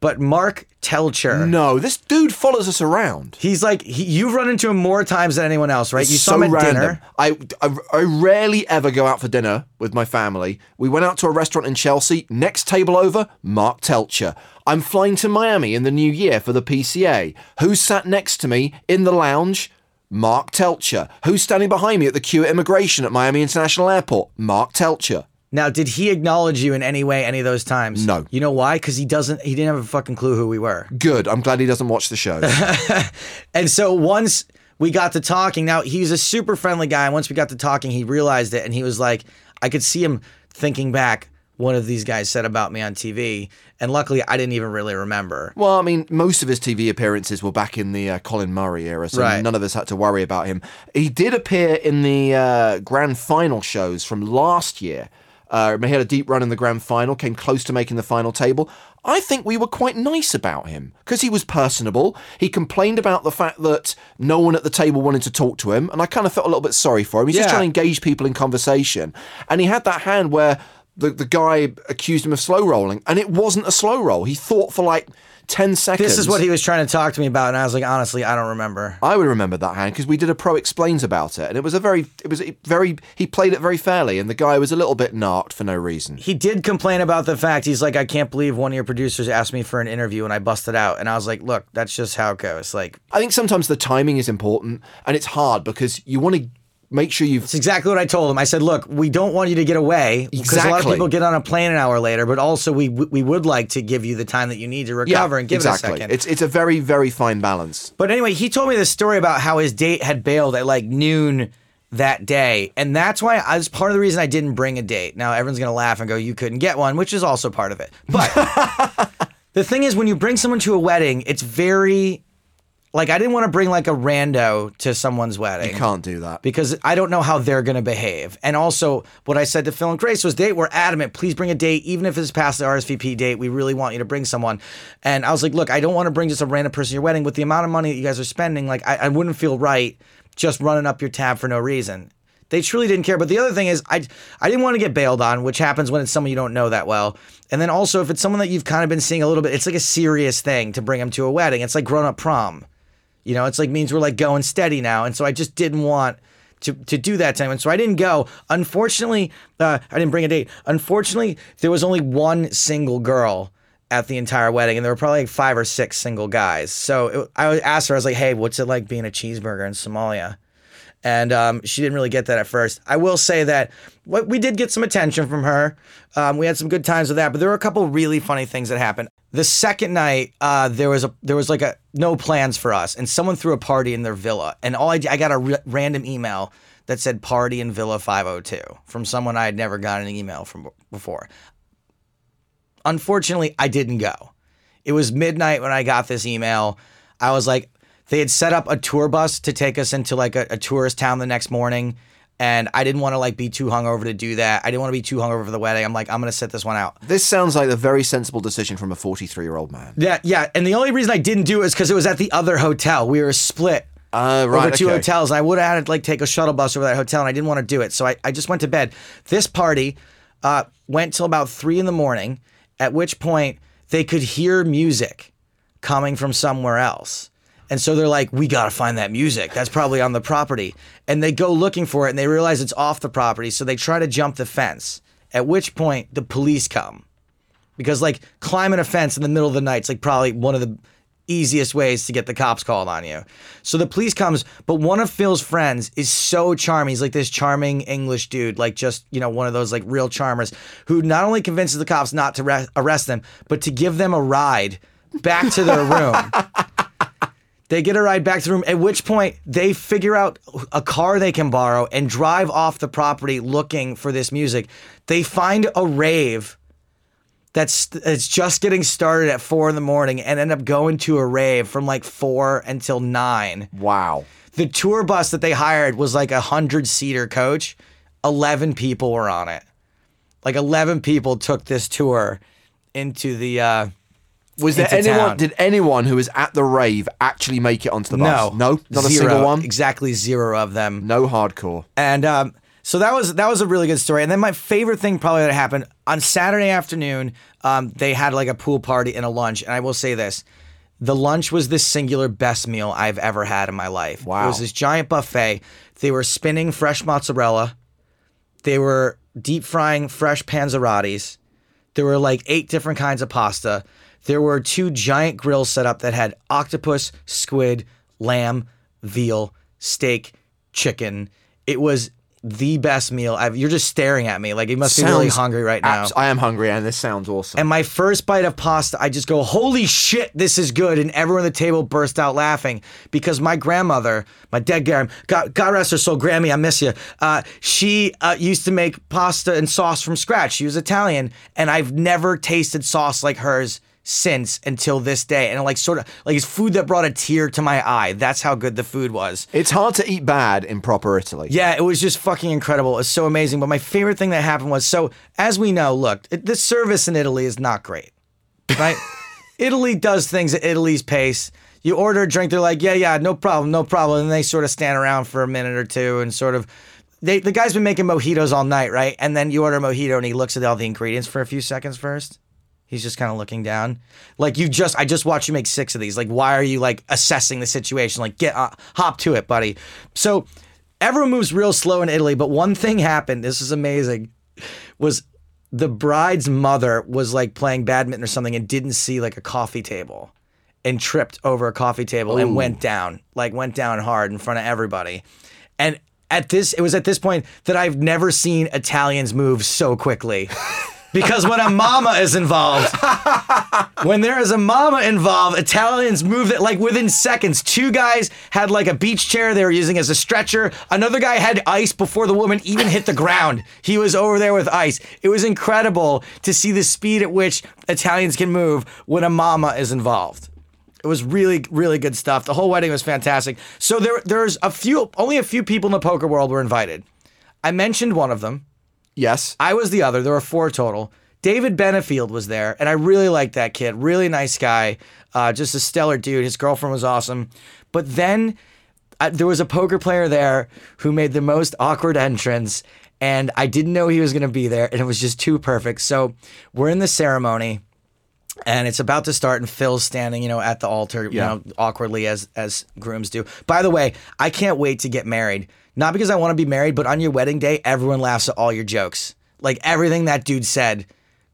S2: But Mark Teltscher.
S3: No, this dude follows us around.
S2: He's like he, you've run into him more times than anyone else, right?
S3: It's
S2: you saw
S3: so
S2: him at
S3: random.
S2: dinner.
S3: I, I, I rarely ever go out for dinner with my family. We went out to a restaurant in Chelsea. Next table over, Mark Teltscher. I'm flying to Miami in the new year for the PCA. Who sat next to me in the lounge? Mark Teltscher. Who's standing behind me at the queue at immigration at Miami International Airport? Mark Teltscher.
S2: Now, did he acknowledge you in any way any of those times?
S3: No.
S2: You know why? Because he doesn't. He didn't have a fucking clue who we were.
S3: Good. I'm glad he doesn't watch the show. *laughs*
S2: And so once we got to talking, now he's a super friendly guy. And once we got to talking, he realized it, and he was like, I could see him thinking back. One of these guys said about me on TV, and luckily I didn't even really remember.
S3: Well, I mean, most of his TV appearances were back in the uh, Colin Murray era, so
S2: Right.
S3: none of us had to worry about him. He did appear in the uh, grand final shows from last year. Uh, he had a deep run in the grand final, came close to making the final table. I think we were quite nice about him because he was personable. He complained about the fact that no one at the table wanted to talk to him, and I kind of felt a little bit sorry for him. He's just trying to engage people in conversation, and he had that hand where the, the guy accused him of slow rolling, and it wasn't a slow roll. He thought for like 10 seconds.
S2: This is what he was trying to talk to me about, and I was like, honestly, I don't remember.
S3: I would remember that hand because we did a pro explains about it, and it was a very, it was a very, he played it very fairly, and the guy was a little bit narked for no reason.
S2: He did complain about the fact he's like, I can't believe one of your producers asked me for an interview and I busted out. And I was like, look, that's just how it goes. Like,
S3: I think sometimes the timing is important, and it's hard because you want to make sure you've.
S2: It's exactly what I told him. I said, "Look, we don't want you to get away because a lot of people get on a plane an hour later, but also we we would like to give you the time that you need to recover and give
S3: exactly.
S2: it a second.
S3: It's it's a very very fine balance.
S2: But anyway, he told me this story about how his date had bailed at like noon that day, and that's why I was part of the reason I didn't bring a date. Now everyone's gonna laugh and go, "You couldn't get one," which is also part of it. But *laughs* the thing is, when you bring someone to a wedding, it's very like I didn't want to bring like a rando to someone's wedding
S3: You can't do that.
S2: because I don't know how they're going to behave. And also, what I said to Phil and Grace was they were adamant, please bring a date, even if it's past the RSVP date. We really want you to bring someone. And I was like, look, I don't want to bring just a random person to your wedding with the amount of money that you guys are spending. Like, I, I wouldn't feel right just running up your tab for no reason. They truly didn't care. But the other thing is, I I didn't want to get bailed on, which happens when it's someone you don't know that well. And then also, if it's someone that you've kind of been seeing a little bit, it's like a serious thing to bring them to a wedding. It's like grown up prom. You know, it's like means we're like going steady now. And so I just didn't want to, to do that time. And so I didn't go. Unfortunately, uh, I didn't bring a date. Unfortunately, there was only one single girl at the entire wedding, and there were probably like five or six single guys. So it, I asked her, I was like, hey, what's it like being a cheeseburger in Somalia? And um, she didn't really get that at first. I will say that what we did get some attention from her. Um, we had some good times with that, but there were a couple really funny things that happened. The second night, uh, there was a there was like a no plans for us, and someone threw a party in their villa, and all I, I got a r- random email that said party in Villa 502 from someone I had never gotten an email from before. Unfortunately, I didn't go. It was midnight when I got this email. I was like, they had set up a tour bus to take us into like a, a tourist town the next morning. And I didn't want to like be too hungover to do that. I didn't want to be too hungover for the wedding. I'm like, I'm gonna sit this one out.
S3: This sounds like a very sensible decision from a 43 year old man.
S2: Yeah, yeah. And the only reason I didn't do it is because it was at the other hotel. We were split
S3: Uh,
S2: over two
S3: okay.
S2: hotels. I would have had to like take a shuttle bus over that hotel, and I didn't want to do it. So I, I just went to bed. This party uh, went till about three in the morning, at which point they could hear music coming from somewhere else. And so they're like, we got to find that music. That's probably on the property. And they go looking for it and they realize it's off the property. So they try to jump the fence, at which point the police come because like climbing a fence in the middle of the night is like probably one of the easiest ways to get the cops called on you. So the police comes, but one of Phil's friends is so charming. He's like this charming English dude, like just, you know, one of those like real charmers who not only convinces the cops not to re- arrest them, but to give them a ride back to their room. *laughs* They get a ride back to the room, at which point they figure out a car they can borrow and drive off the property looking for this music. They find a rave that's it's just getting started at four in the morning and end up going to a rave from like four until nine.
S3: Wow.
S2: The tour bus that they hired was like a hundred seater coach. Eleven people were on it. Like eleven people took this tour into the uh
S3: Was there anyone?
S2: town.
S3: Did anyone who was at the rave actually make it onto the bus? No, no, not a single one.
S2: Exactly zero of them.
S3: No hardcore.
S2: And um, so that was that was a really good story. And then my favorite thing probably that happened on Saturday afternoon, um, they had like a pool party and a lunch. And I will say this. The lunch was the singular best meal I've ever had in my life.
S3: Wow.
S2: It was this giant buffet. They were spinning fresh mozzarella. They were deep frying fresh panzerottis. There were like eight different kinds of pasta. There were two giant grills set up that had octopus, squid, lamb, veal, steak, chicken. It was the best meal. I've, you're just staring at me like you must be really hungry right now.
S3: abs- I am hungry, and this sounds awesome.
S2: And my first bite of pasta, I just go, "Holy shit, this is good!" And everyone at the table burst out laughing because my grandmother, my dead grand, God, God rest her soul, Grammy, I miss you. Uh, she uh, used to make pasta and sauce from scratch. She was Italian, and I've never tasted sauce like hers since until this day. And like sort of like it's food that brought a tear to my eye. That's how good the food was.
S3: it's hard to eat bad in proper Italy.
S2: Yeah, it was just fucking incredible. It's so amazing. But my favorite thing that happened was so, as we know, look, it, the service in Italy is not great, right? *laughs* Italy does things at Italy's pace. You order a drink, they're like, yeah, yeah, no problem, no problem. And they sort of stand around for a minute or two and sort of. They, the guy's been making mojitos all night, right? And then you order a mojito and he looks at all the ingredients for a few seconds first. He's just kind of looking down. Like you just, I just watched you make six of these. Like, why are you like assessing the situation? Like, get uh, hop to it, buddy. So everyone moves real slow in Italy, but one thing happened. This is amazing. Was the bride's mother was like playing badminton or something and didn't see like a coffee table and tripped over a coffee table and went down, like went down hard in front of everybody. And at this, it was at this point that I've never seen Italians move so quickly. *laughs* Because when a mama is involved, when there is a mama involved, Italians move it like within seconds. Two guys had like a beach chair they were using as a stretcher. Another guy had ice before the woman even hit the ground. He was over there with ice. It was incredible to see the speed at which Italians can move when a mama is involved. It was really, really good stuff. The whole wedding was fantastic. So there, there's a few, only a few people in the poker world were invited. I mentioned one of them.
S3: Yes.
S2: I was the other. There were four total. David Benefield was there, and I really liked that kid. Really nice guy, uh, just a stellar dude. His girlfriend was awesome. But then uh, there was a poker player there who made the most awkward entrance, and I didn't know he was going to be there, and it was just too perfect. So we're in the ceremony, and it's about to start, and Phil's standing, you know, at the altar, you know, awkwardly as as grooms do. By the way, I can't wait to get married. Not because I want to be married, but on your wedding day, everyone laughs at all your jokes. Like everything that dude said,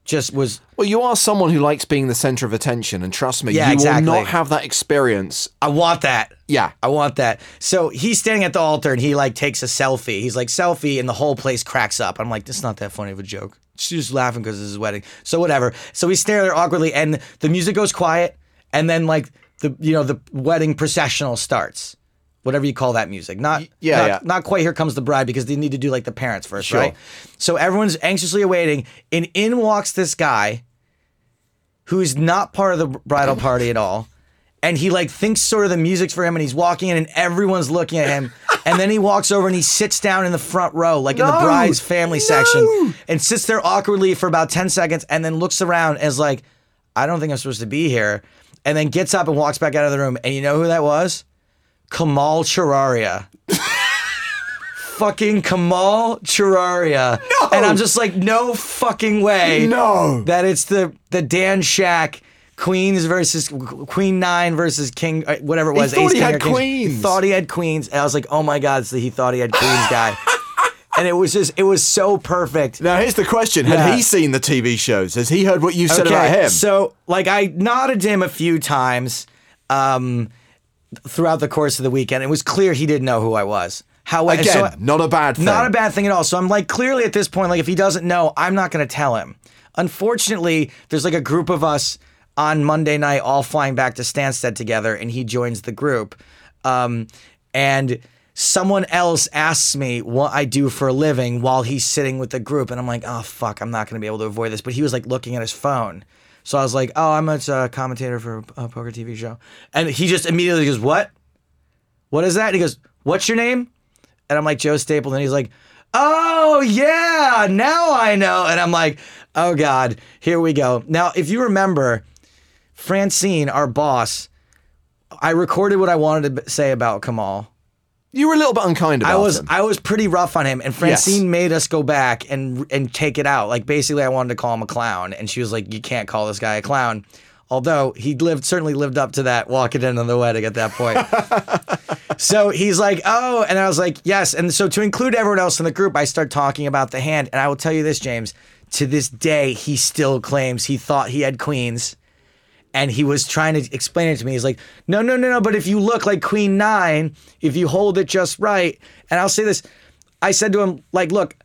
S2: just was.
S3: Well, you are someone who likes being the center of attention, and trust me,
S2: Yeah,
S3: you
S2: exactly.
S3: will not have that experience.
S2: I want that.
S3: Yeah.
S2: I want that. So he's standing at the altar and he like takes a selfie. He's like selfie, and the whole place cracks up. I'm like, this is not that funny of a joke. She's just laughing because it's his wedding. So whatever. So we stare there awkwardly, and the music goes quiet, and then like the you know the wedding processional starts. Whatever you call that music, not
S3: yeah,
S2: not,
S3: yeah.
S2: not quite. Here comes the bride because they need to do like the parents first,
S3: Sure.
S2: right? So everyone's anxiously awaiting, and in walks this guy who's not part of the bridal party at all. And he like thinks sort of the music's for him and he's walking in and everyone's looking at him. *laughs* and then he walks over and he sits down in the front row, like in the bride's family section, and sits there awkwardly for about 10 seconds and then looks around and is like, I don't think I'm supposed to be here. And then gets up and walks back out of the room. And you know who that was? Kamal Chararia. fucking Kamal Chararia. No. And I'm just like, no fucking way.
S3: No.
S2: That it's the the Dan Shak Queens versus Queen Nine versus King, uh, whatever it was.
S3: He thought
S2: Ace
S3: he
S2: King
S3: had Queens.
S2: He thought he had Queens. And I was like, oh my God, so he thought he had Queens *laughs* guy. and it was just, it was so perfect.
S3: Now, here's the question: Had
S2: Yeah.
S3: he seen the TV shows? Has he heard what you said about him?
S2: So, like, I nodded to him a few times um, throughout the course of the weekend. It was clear he didn't know who I was. However,
S3: Again,
S2: so-
S3: not a bad thing.
S2: not a bad thing at all. So I'm like, clearly at this point, like, if he doesn't know, I'm not going to tell him. Unfortunately, there's like a group of us on Monday night, all flying back to Stansted together, and he joins the group. Um, and someone else asks me what I do for a living while he's sitting with the group, and I'm like, oh fuck, I'm not gonna be able to avoid this. But he was like looking at his phone. So I was like, "Oh, I'm a uh, commentator for a poker TV show," and he just immediately goes, "What? What is that?" And he goes, "What's your name?" And I'm like, "Joe Stapleton." And he's like, "Oh yeah, now I know." And I'm like, "Oh God, here we go." Now, if you remember, Francine, our boss, I recorded what I wanted to say about Kamal.
S3: You were a little bit unkind about
S2: I was
S3: him.
S2: I was pretty rough on him, and Francine
S3: Yes.
S2: made us go back and and take it out. Like basically, I wanted to call him a clown, and she was like, "You can't call this guy a clown." Although he lived certainly lived up to that walking in on the wedding at that point. *laughs* so he's like, "Oh," and I was like, "Yes." And so to include everyone else in the group, I start talking about the hand, and I will tell you this, James. To this day, he still claims he thought he had queens and he was trying to explain it to me. He's like, no, no, no, no. But if you look like Queen Nine, if you hold it just right, and I'll say this, I said to him, like, look.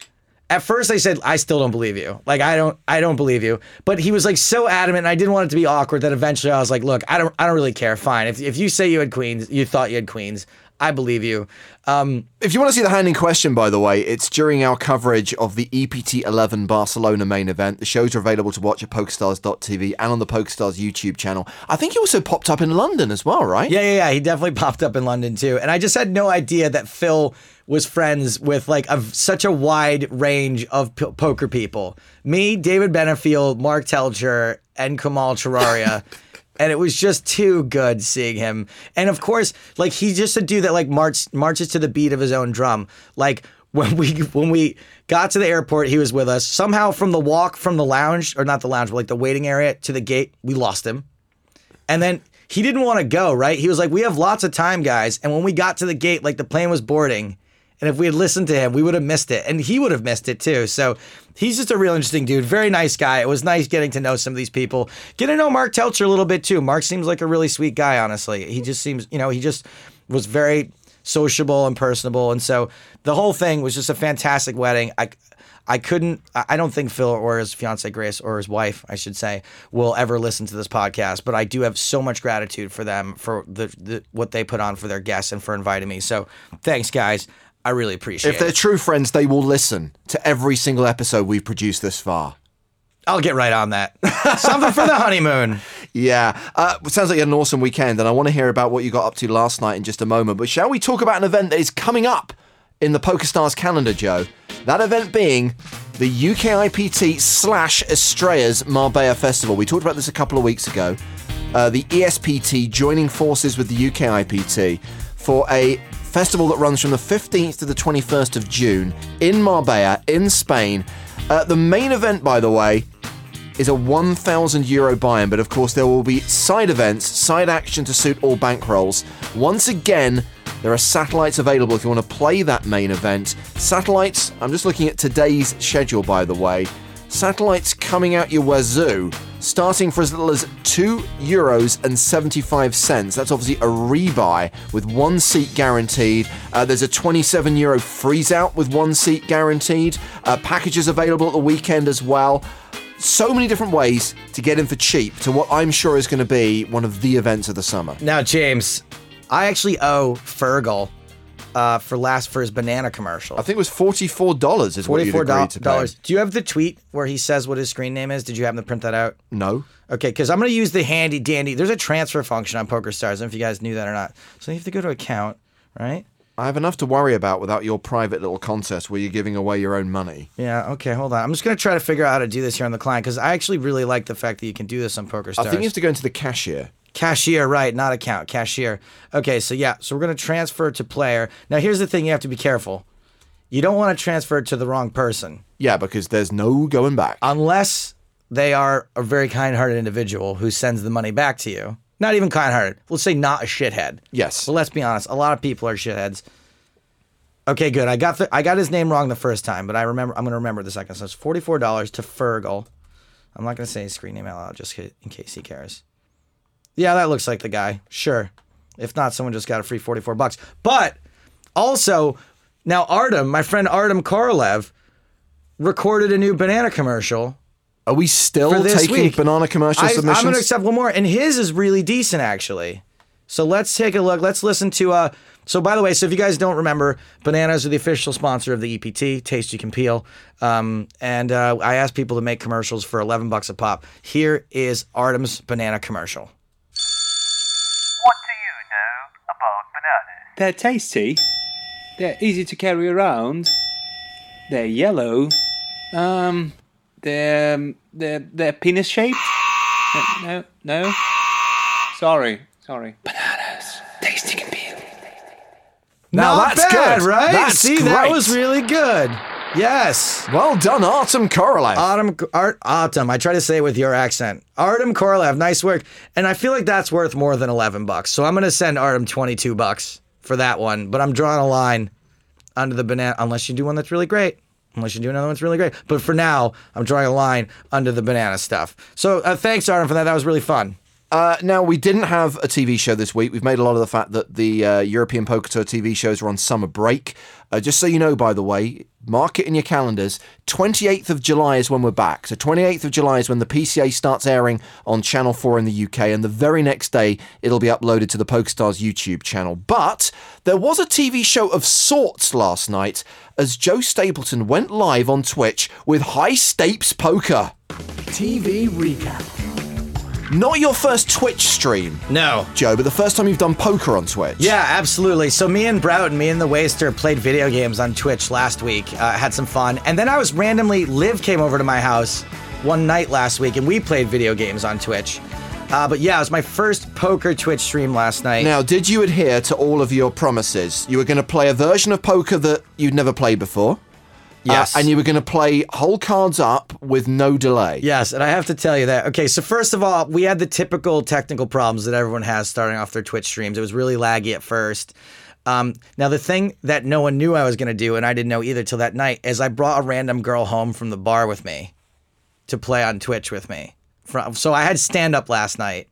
S2: At first, I said I still don't believe you. Like I don't, I don't believe you. But he was like so adamant, and I didn't want it to be awkward. That eventually, I was like, look, I don't, I don't really care. Fine, if if you say you had queens, you thought you had queens, I believe you. Um,
S3: If you want to see the hand in question, by the way, it's during our coverage of the EPT 11 Barcelona main event. The shows are available to watch at PokerStars.tv and on the PokerStars YouTube channel. I think he also popped up in London as well, right?
S2: Yeah, yeah, yeah. He definitely popped up in London too. And I just had no idea that Phil was friends with like a, such a wide range of p- poker people. Me, David Benefield, Mark Teltscher, and Kamal Chararia. *laughs* and it was just too good seeing him. And of course, like he's just a dude that like march, marches to the beat of his own drum. Like *laughs* when we when we got to the airport, he was with us. Somehow from the walk from the lounge, or not the lounge, but like the waiting area to the gate, we lost him. And then he didn't want to go, right? He was like, We have lots of time, guys. And when we got to the gate, like the plane was boarding. And if we had listened to him, we would have missed it. And he would have missed it too. So he's just a real interesting dude. Very nice guy. It was nice getting to know some of these people. Get to know Mark Teltscher a little bit too. Mark seems like a really sweet guy, honestly. He just seems, you know, he just was very sociable and personable. And so the whole thing was just a fantastic wedding. I I couldn't. I don't think Phil or his fiance Grace or his wife, I should say, will ever listen to this podcast. But I do have so much gratitude for them for the, the what they put on for their guests and for inviting me. So thanks, guys. I really appreciate
S3: If they're
S2: it.
S3: true friends, they will listen to every single episode we've produced this far.
S2: I'll get right on that. *laughs* Something for the honeymoon.
S3: Yeah, uh, it sounds like you had an awesome weekend, and I want to hear about what you got up to last night in just a moment. But shall we talk about an event that is coming up in the PokerStars calendar, Joe? That event being the UKIPT slash Estrellas Marbella Festival. We talked about this a couple of weeks ago. Uh, the ESPT joining forces with the UKIPT for a festival that runs from the 15th to the 21st of June in Marbella, in Spain. Uh, the main event, by the way, is a 1,000 euro buy-in, but of course there will be side events, side action to suit all bankrolls. Once again, there are satellites available if you want to play that main event. Satellites, I'm just looking at today's schedule, by the way. Satellites coming out your wazoo, starting for as little as two euros and 75 cents. That's obviously a rebuy with one seat guaranteed. Uh, there's a 27 euro freeze out with one seat guaranteed. Uh, packages available at the weekend as well so many different ways to get in for cheap to what I'm sure is going to be one of the events of the summer.
S2: Now, James, I actually owe Fergal uh, for last for his banana commercial.
S3: I think it was forty-four dollars is
S2: Forty-four
S3: agreed
S2: dollars. Do you have the tweet where he says what his screen name is? Did you happen to print that out?
S3: No,
S2: Okay, because I'm going to use the handy dandy. There's a transfer function on PokerStars. I don't know if you guys knew that or not. So you have to go to account, right?
S3: I have enough to worry about without your private little contest where you're giving away your own money.
S2: Yeah. Okay. Hold on. I'm just going to try to figure out how to do this here on the client because I actually really like the fact that you can do this on PokerStars.
S3: I think you have to go into the cashier.
S2: Cashier, right? Not account. Cashier. Okay. So yeah. So we're going to transfer to player. Now here's the thing: you have to be careful. You don't want to transfer to the wrong person
S3: Yeah, because there's no going back.
S2: unless they are a very kind-hearted individual who sends the money back to you. Not even kind-hearted. Let's say not a shithead.
S3: Yes.
S2: But let's be honest, a lot of people are shitheads. Okay, good. I got the I got his name wrong the first time, but I remember I'm gonna remember the second. So it's forty four dollars to Fergal. I'm not gonna say his screen name out loud just in case he cares. Yeah, that looks like the guy. Sure. If not, someone just got a free forty four bucks. But also, now Artem, my friend Artem Korolev, recorded a new banana commercial
S3: Are we still
S2: this
S3: taking
S2: week.
S3: banana commercial
S2: I,
S3: submissions?
S2: I'm going to accept one more, and his is really decent actually. So let's take a look. Let's listen to. Uh, so by the way, so if you guys don't remember, bananas are the official sponsor of the EPT. Taste you can peel. Um, and uh, I asked people to make commercials for 11 bucks a pop. Here is Artem's banana commercial.
S9: What do you know about bananas?
S10: They're tasty. They're easy to carry around. They're yellow. Um, they're they're they're penis shaped. No, no. Sorry, sorry. Bananas. Tasty can peel.
S3: Now
S2: Not
S3: that's
S2: bad,
S3: good.
S2: right?
S3: That's
S2: See, that was really good. Yes.
S3: Well done, Artem Korolev.
S2: Autumn, Art, Autumn. I try to say it with your accent. Artem Korolev, nice work. And I feel like that's worth more than 11 bucks. So I'm going to send Artem 22 bucks for that one. But I'm drawing a line under the banana, unless you do one that's really great. Unless you do another one that's really great. But for now, I'm drawing a line under the banana stuff. So uh, thanks, Artem, for that. That was really fun.
S3: Uh, now, we didn't have a TV show this week. We've made a lot of the fact that the uh, European Poker Tour TV shows are on summer break. Uh, just so you know, by the way, mark it in your calendars. 28th of July is when we're back. So, 28th of July is when the PCA starts airing on Channel 4 in the UK, and the very next day it'll be uploaded to the PokerStars YouTube channel. But there was a TV show of sorts last night as Joe Stapleton went live on Twitch with High Stakes Poker.
S6: TV recap.
S3: Not your first Twitch stream.
S2: No.
S3: Joe, but the first time you've done poker on Twitch.
S2: Yeah, absolutely. So me and Broughton, me and the Waster played video games on Twitch last week. Uh, had some fun, and then I was randomly Liv came over to my house one night last week, and we played video games on Twitch. Uh, but yeah, it was my first poker Twitch stream last night.
S3: Now, did you adhere to all of your promises? You were going to play a version of poker that you'd never played before.
S2: Yes.
S3: Uh, and you were going to play whole cards up with no delay.
S2: Yes, and I have to tell you that. Okay, so first of all, we had the typical technical problems that everyone has starting off their Twitch streams. It was really laggy at first. Um, now, the thing that no one knew I was going to do, and I didn't know either till that night, is I brought a random girl home from the bar with me to play on Twitch with me. From, so I had stand up last night.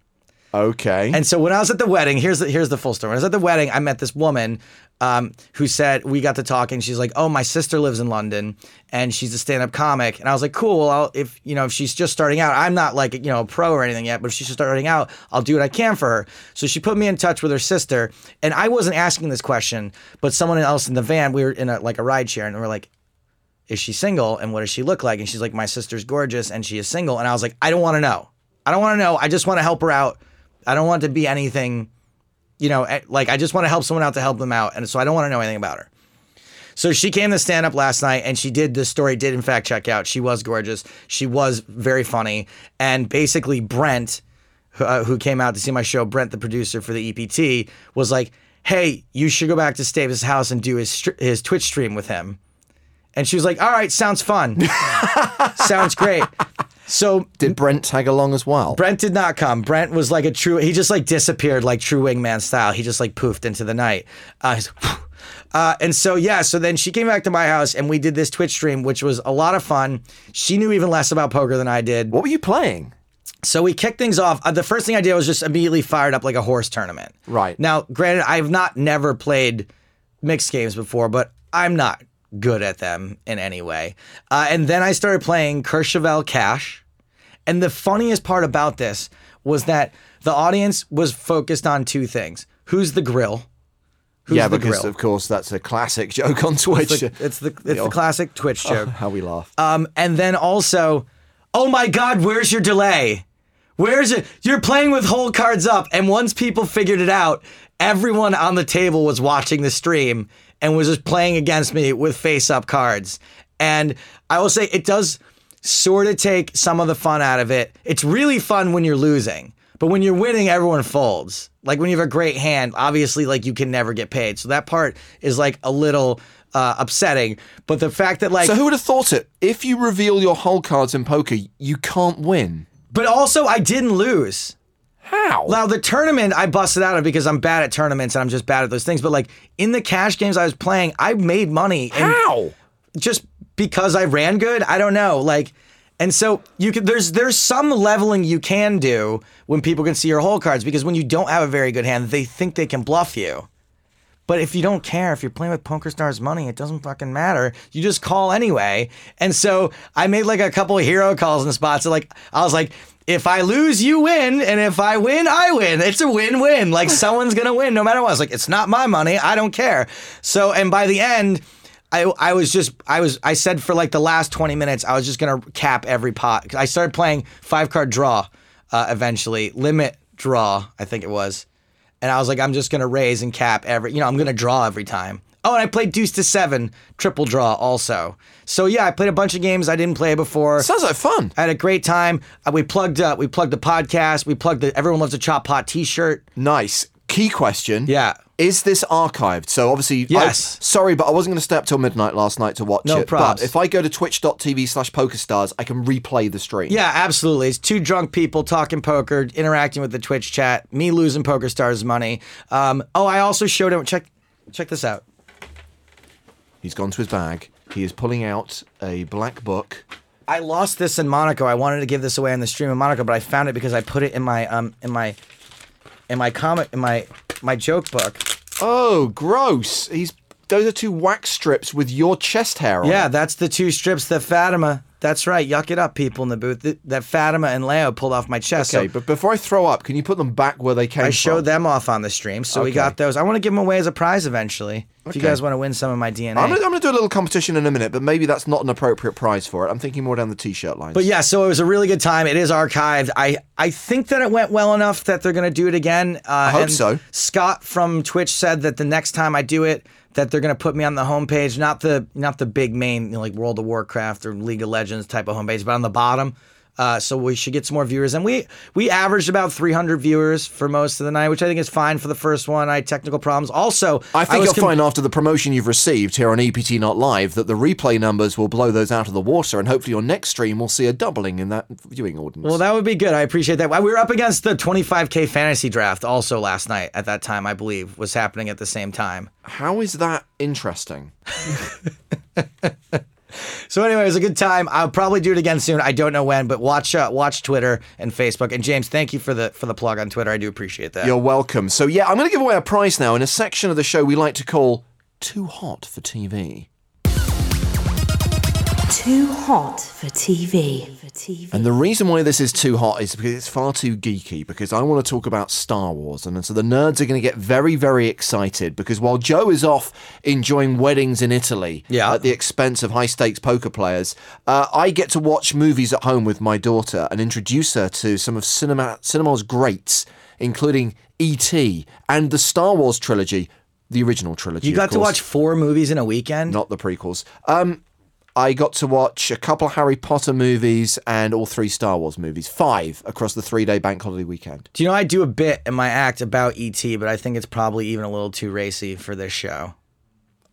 S3: Okay.
S2: And so when I was at the wedding, here's the here's the full story. When I was at the wedding, I met this woman um, who said we got to talking. She's like, "Oh, my sister lives in London, and she's a stand-up comic." And I was like, "Cool. Well, I'll, if you know if she's just starting out, I'm not like you know a pro or anything yet, but if she's just starting out, I'll do what I can for her." So she put me in touch with her sister, and I wasn't asking this question, but someone else in the van, we were in a like a ride share, and we are like, is she single and what does she look like? And she's like, my sister's gorgeous and she is single. And I was like, I don't want to know. I don't want to know. I just want to help her out. I don't want to be anything, you know, eh, like I just want to help someone out to help them out. And so I don't want to know anything about her. So she came to stand up last night and she did the story, did in fact check out. She was gorgeous. She was very funny. And basically, Brent, who, uh, who came out to see my show, Brent, the producer for the EPT, was like, hey, you should go back to Stapes' house and do his, his Twitch stream with him. And she was like, all right, sounds fun. *laughs* sounds great. So
S3: Did Brent tag along as well?
S2: Brent did not come. Brent was like a true. He just like disappeared, like true wingman style. He just like poofed into the night. Uh, uh, and so yeah, so then she came back to my house and we did this Twitch stream, which was a lot of fun. She knew even less about poker than I did.
S3: What were you playing?
S2: So we kicked things off. Uh, the first thing I did was just immediately fired up like a horse tournament.
S3: Right.
S2: Now, granted, I've not never played mixed games before, but I'm not good at them in any way. Uh, and then I started playing Courchevel Cash. And the funniest part about this was that the audience was focused on two things: who's the grill? Who's
S3: yeah,
S2: the
S3: because
S2: grill?
S3: of course that's a classic *laughs* joke on Twitch.
S2: It's the, it's the, it's the classic Twitch joke. *laughs*
S3: How we laugh.
S2: Um, and then also, oh my God, where's your delay? Where's it? You're playing with whole cards up. And once people figured it out, everyone on the table was watching the stream and was just playing against me with face up cards. And I will say it does sort of take some of the fun out of it. It's really fun when you're losing. But when you're winning, everyone folds. Like when you have a great hand, obviously, like you can never get paid. So that part is like a little uh, upsetting. But the fact that like
S3: so who would have thought it? If you reveal your whole cards in poker, you can't win.
S2: But also, I didn't lose.
S3: How?
S2: Now the tournament I busted out of because I'm bad at tournaments and I'm just bad at those things. But like in the cash games I was playing, I made money. And
S3: How?
S2: Just because I ran good, I don't know. Like, and so you could there's there's some leveling you can do when people can see your whole cards because when you don't have a very good hand, they think they can bluff you. But if you don't care, if you're playing with PokerStars money, it doesn't fucking matter. You just call anyway. And so I made like a couple hero calls in spots. So like I was like, if I lose, you win, and if I win, I win. It's a win-win. Like someone's gonna win no matter what. I was like, it's not my money. I don't care. So and by the end. I, I was just I was I said for like the last 20 minutes I was just gonna cap every pot. I started playing five card draw uh, eventually limit draw I think it was, and I was like I'm just gonna raise and cap every you know I'm gonna draw every time. Oh, and I played deuce to seven triple draw also. So yeah, I played a bunch of games I didn't play before.
S3: Sounds like fun.
S2: I had a great time. Uh, we plugged up. we plugged the podcast. We plugged the Everyone Loves a Chop Pot T-shirt.
S3: Nice. Key question.
S2: Yeah.
S3: Is this archived? So obviously, I-
S2: Yes.
S3: sorry, but I wasn't going to stay up till midnight last night to watch
S2: No
S3: it.
S2: probs.
S3: But if I go to twitch.tv slash pokerstars, I can replay the stream.
S2: Yeah, absolutely. It's two drunk people talking poker, interacting with the Twitch chat, me losing PokerStars money. Um, oh, I also showed him. Check, check this out.
S3: He's gone to his bag. He is pulling out a black book.
S2: I lost this in Monaco. I wanted to give this away on the stream in Monaco, but I found it because I put it in my um in my in my comic in my my joke book.
S3: Oh, gross. He's those are two wax strips with your chest hair on.
S2: Yeah,
S3: it.
S2: that's the two strips that Fatima. That's right. Yuck it up, people in the booth. Th- That Fatima and Leo pulled off my chest.
S3: Okay,
S2: so
S3: but before I throw up, can you put them back where they came from?
S2: I
S3: from?
S2: showed them off on the stream, so we
S3: Okay.
S2: got those. I want to give them away as a prize eventually. If you
S3: Okay.
S2: guys want to win some of my DNA.
S3: I'm gonna, I'm gonna do a little competition in a minute, but maybe that's not an appropriate prize for it. I'm thinking more down the t-shirt lines.
S2: But yeah, so it was a really good time. It is archived. I I think that it went well enough that they're going to do it again. Uh, I
S3: hope so.
S2: Scott from Twitch said that the next time I do it, that they're going to put me on the homepage, not the not the big main you know, like World of Warcraft or League of Legends type of homepage, but on the bottom. Uh, so we should get some more viewers, and we we averaged about 300 viewers for most of the night, which I think is fine for the first one. I had technical problems. Also,
S3: I think
S2: was
S3: you'll
S2: com-
S3: find after the promotion you've received here on EPT Not Live that the replay numbers will blow those out of the water, and hopefully your next stream will see a doubling in that viewing audience.
S2: Well, that would be good. I appreciate that. We were up against the 25k fantasy draft also last night. At that time, I believe was happening at the same time.
S3: How is that interesting? *laughs*
S2: So anyway, it was a good time. I'll probably do it again soon. I don't know when, but watch uh, watch Twitter and Facebook. And James, thank you for the for the plug on Twitter. I do appreciate that.
S3: You're welcome. So yeah, I'm going to give away a prize now in a section of the show we like to call "Too Hot for TV."
S1: Too hot for TV. For TV.
S3: And the reason why this is too hot is because it's far too geeky, because I want to talk about Star Wars. And so the nerds are going to get very, very excited because while Joe is off enjoying weddings in Italy
S2: Yeah.
S3: at the expense of high stakes poker players, uh, I get to watch movies at home with my daughter and introduce her to some of cinema, cinema's greats, including E.T. and the Star Wars trilogy, the original trilogy.
S2: you
S3: of
S2: got to watch four movies in a weekend.
S3: Not the prequels. Um, I got to watch a couple of Harry Potter movies and all three Star Wars movies. Five across the three day bank holiday weekend.
S2: Do you know I do a bit in my act about ET, but I think it's probably even a little too racy for this show.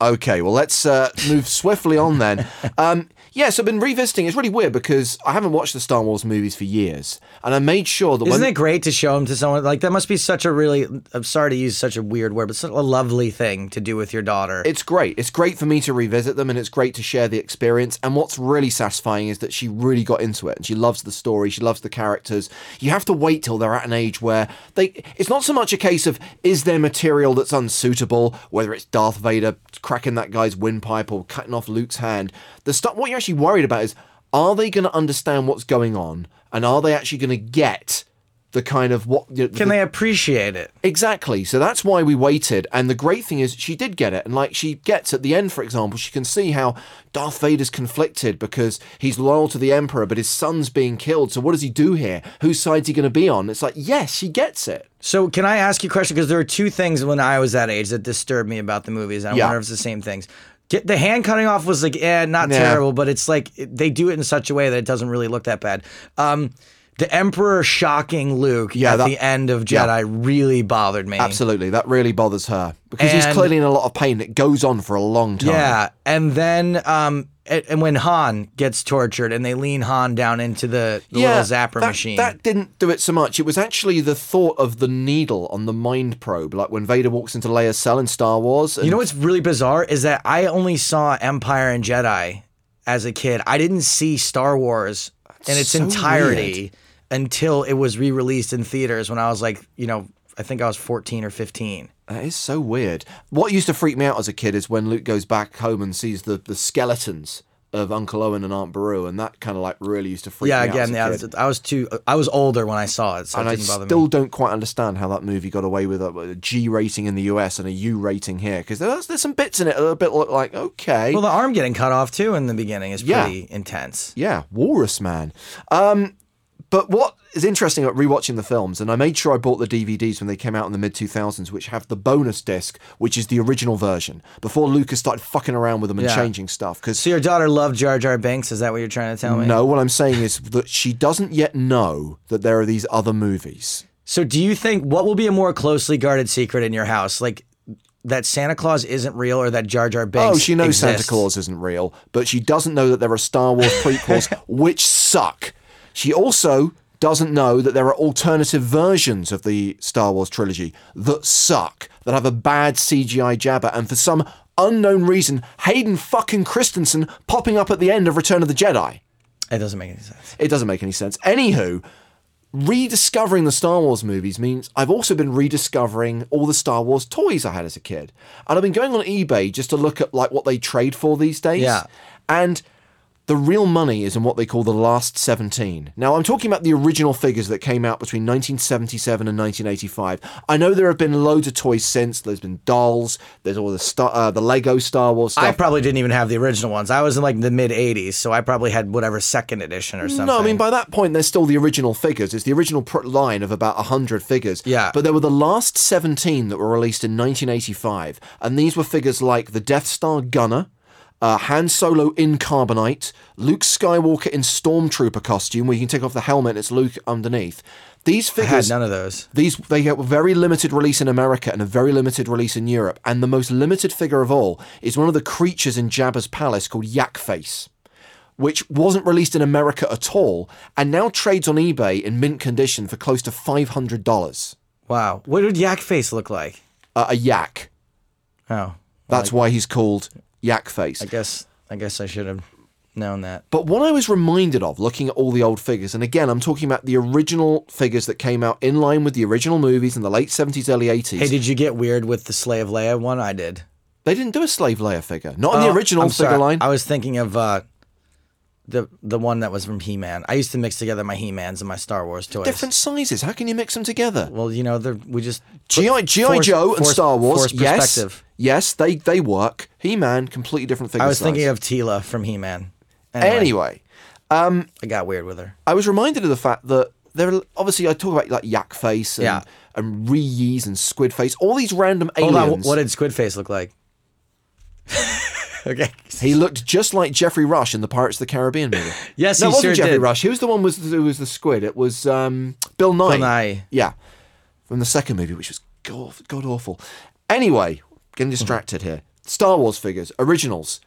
S3: Okay, well, let's uh, move swiftly on then. *laughs* Um, yes, I've been revisiting. It's really weird because I haven't watched the Star Wars movies for years. And I made sure that
S2: Isn't
S3: when.
S2: it great to show them to someone? Like that must be such a really. I'm sorry to use such a weird word, but such a lovely thing to do with your daughter.
S3: It's great. It's great for me to revisit them and it's great to share the experience. And what's really satisfying is that she really got into it and she loves the story, she loves the characters. You have to wait till they're at an age where they it's not so much a case of is there material that's unsuitable, whether it's Darth Vader cracking that guy's windpipe or cutting off Luke's hand. The stuff what you're actually worried about is are they going to understand what's going on and are they actually going to get the kind of what you know,
S2: Can
S3: the-
S2: they appreciate it?
S3: Exactly. So that's why we waited. And the great thing is, she did get it. And like she gets at the end, for example, she can see how Darth Vader's conflicted because he's loyal to the Emperor, but his son's being killed. So what does he do here? Whose side's he going to be on? It's like, yes, she gets it.
S2: So can I ask you a question? Because there are two things when I was that age that disturbed me about the movies. I
S3: Yeah.
S2: wonder if it's the same things. The hand cutting off was like, eh, not
S3: Yeah.
S2: terrible, but it's like they do it in such a way that it doesn't really look that bad. Um, the Emperor shocking Luke
S3: Yeah,
S2: at
S3: that-
S2: the end of
S3: yeah.
S2: Jedi really bothered me.
S3: Absolutely. That really bothers her because he's clearly in a lot of pain. It goes on for a long time.
S2: Yeah, and then um, and and when Han gets tortured and they lean Han down into the, the little zapper
S3: that,
S2: machine.
S3: That didn't do it so much. It was actually the thought of the needle on the mind probe, like when Vader walks into Leia's cell in Star Wars. And
S2: You know what's really bizarre is that I only saw Empire and Jedi as a kid. I didn't see Star Wars in its
S3: so
S2: entirety until it was re-released in theaters when I was like, you know, I think I was 14 or 15.
S3: That is so weird. What used to freak me out as a kid is when Luke goes back home and sees the, the skeletons of Uncle Owen and Aunt Beru, and that kind of like really used to freak
S2: yeah,
S3: me out.
S2: again,
S3: as a
S2: yeah, I was, I was too. I was older when I saw it, so
S3: and
S2: it
S3: I
S2: didn't bother
S3: still
S2: me.
S3: don't quite understand how that movie got away with a, a G rating in the US and a U rating here because there's, there's some bits in it that are a bit like okay,
S2: Well, the arm getting cut off too in the beginning is
S3: Yeah.
S2: pretty intense.
S3: yeah, Walrus Man. Um, but what is interesting about rewatching the films, and I made sure I bought the DVDs when they came out in the mid 2000s, which have the bonus disc, which is the original version, before Lucas started fucking around with them and
S2: Yeah.
S3: changing stuff. Because
S2: So your daughter loved Jar Jar Binks. Is that what you're trying to tell me?
S3: no, what I'm saying is that she doesn't yet know that there are these other movies.
S2: So do you think what will be a more closely guarded secret in your house, like that Santa Claus isn't real or that Jar Jar Binks?
S3: Oh, she knows Santa? Claus isn't real, but she doesn't know that there are Star Wars prequels *laughs* which suck. She also doesn't know that there are alternative versions of the Star Wars trilogy that suck, that have a bad CGI Jabba, and for some unknown reason, Hayden fucking Christensen popping up at the end of Return of the Jedi.
S2: It doesn't make any sense.
S3: It doesn't make any sense. Anywho, rediscovering the Star Wars movies means I've also been rediscovering all the Star Wars toys I had as a kid. And I've been going on eBay just to look at like what they trade for these days.
S2: Yeah.
S3: And the real money is in what they call the last 17. Now, I'm talking about the original figures that came out between 1977 and 1985. I know there have been loads of toys since. There's been dolls. There's all the Star, uh, the Lego Star Wars stuff.
S2: I probably didn't even have the original ones. I was in like the mid '80s, so I probably had whatever second edition or something.
S3: No, I mean by that point, there's still the original figures. It's the original pr- line of about hundred figures.
S2: Yeah.
S3: But there were the last seventeen that were released in 1985, and these were figures like the Death Star gunner. Uh, Han Solo in carbonite, Luke Skywalker in stormtrooper costume, where you can take off the helmet and it's Luke underneath. These
S2: I had
S3: figures,
S2: none of those.
S3: these they get a very limited release in America and a very limited release in Europe. And the most limited figure of all is one of the creatures in Jabba's palace called Yak Face which wasn't released in America at all, and now trades on eBay in mint condition for close to five hundred dollars.
S2: Wow, what did Yak Face look like?
S3: Uh, a yak.
S2: Oh,
S3: That's why he's called Yak Face.
S2: I guess I guess I should have known that.
S3: But what I was reminded of looking at all the old figures, and again, I'm talking about the original figures that came out in line with the original movies in the late 70s, early 80s.
S2: Hey, did you get weird with the Slave Leia one? I did.
S3: they didn't do a Slave Leia figure. Not in
S2: Oh,
S3: the original
S2: I'm
S3: figure
S2: sorry.
S3: line.
S2: I was thinking of uh, the the one that was from He Man. I used to mix together my He Mans and my Star Wars toys.
S3: Different sizes. How can you mix them together?
S2: Well, you know, they're- we just
S3: GI GI
S2: force-
S3: Joe and
S2: force-
S3: Star Wars. Yes,
S2: perspective.
S3: yes, they they work. He Man, completely different figure
S2: I was thinking of Teela from He Man.
S3: Anyway, um
S2: I got weird with her.
S3: I was reminded of the fact that there are obviously I talk about like Yak Face and,
S2: Yeah.
S3: and Rees and Squid Face, all these random
S2: Hold
S3: aliens.
S2: on, what did Squid Face look like? *laughs* okay.
S3: he looked just like Geoffrey Rush in the Pirates of the Caribbean movie. *laughs*
S2: Yes,
S3: no,
S2: he
S3: it wasn't
S2: sure
S3: Geoffrey
S2: did.
S3: Rush. Who was the one was who was the squid? It was um, Bill Nighy.
S2: Bill Nighy.
S3: Yeah, from the second movie, which was god, god awful. Anyway, getting distracted here. Star Wars figures, originals.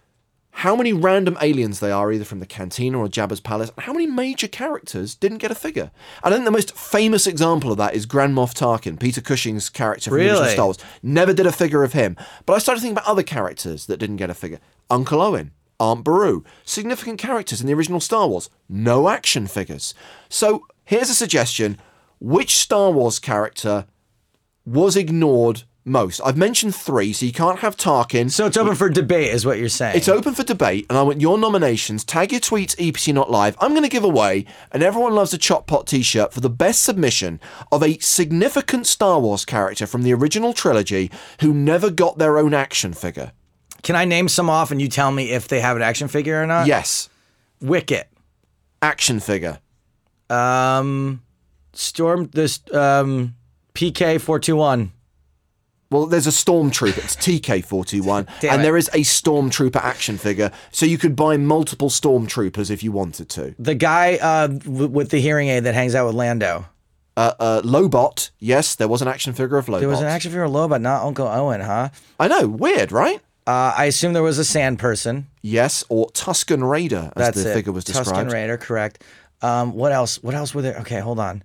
S3: How many random aliens they are, either from the cantina or Jabba's palace, and how many major characters didn't get a figure? I think the most famous example of that is Grand Moff Tarkin, Peter Cushing's character from the original
S2: Really?
S3: Star Wars. Never did a figure of him. But I started thinking about other characters that didn't get a figure. Uncle Owen, Aunt Beru, significant characters in the original Star Wars, no action figures. So here's a suggestion: which Star Wars character was ignored most? I've mentioned three, so you can't have Tarkin.
S2: So it's open for debate, is what you're saying.
S3: It's open for debate, and I want your nominations. Tag your tweets, EPT Not Live. I'm going to give away an Everyone Loves a Chop Pot t shirt for the best submission of a significant Star Wars character from the original trilogy who never got their own action figure.
S2: Can I name some off and you tell me if they have an action figure or not?
S3: yes,
S2: Wicket.
S3: action figure.
S2: Um, Storm. This um, PK four two one.
S3: Well, there's a stormtrooper. It's TK41, *laughs* and
S2: it.
S3: there is a stormtrooper action figure, so you could buy multiple stormtroopers if you wanted to.
S2: The guy uh, w- with the hearing aid that hangs out with Lando.
S3: Uh, uh, Lobot, yes, there was an action figure of Lobot.
S2: There was an action figure of Low, but not Uncle Owen, huh?
S3: I know, weird, right?
S2: Uh, I assume there was a sand person.
S3: Yes, or Tusken Raider, as
S2: That's
S3: the
S2: it.
S3: figure was described.
S2: Tusken Raider, correct. Um, what else? What else were there? Okay, hold on.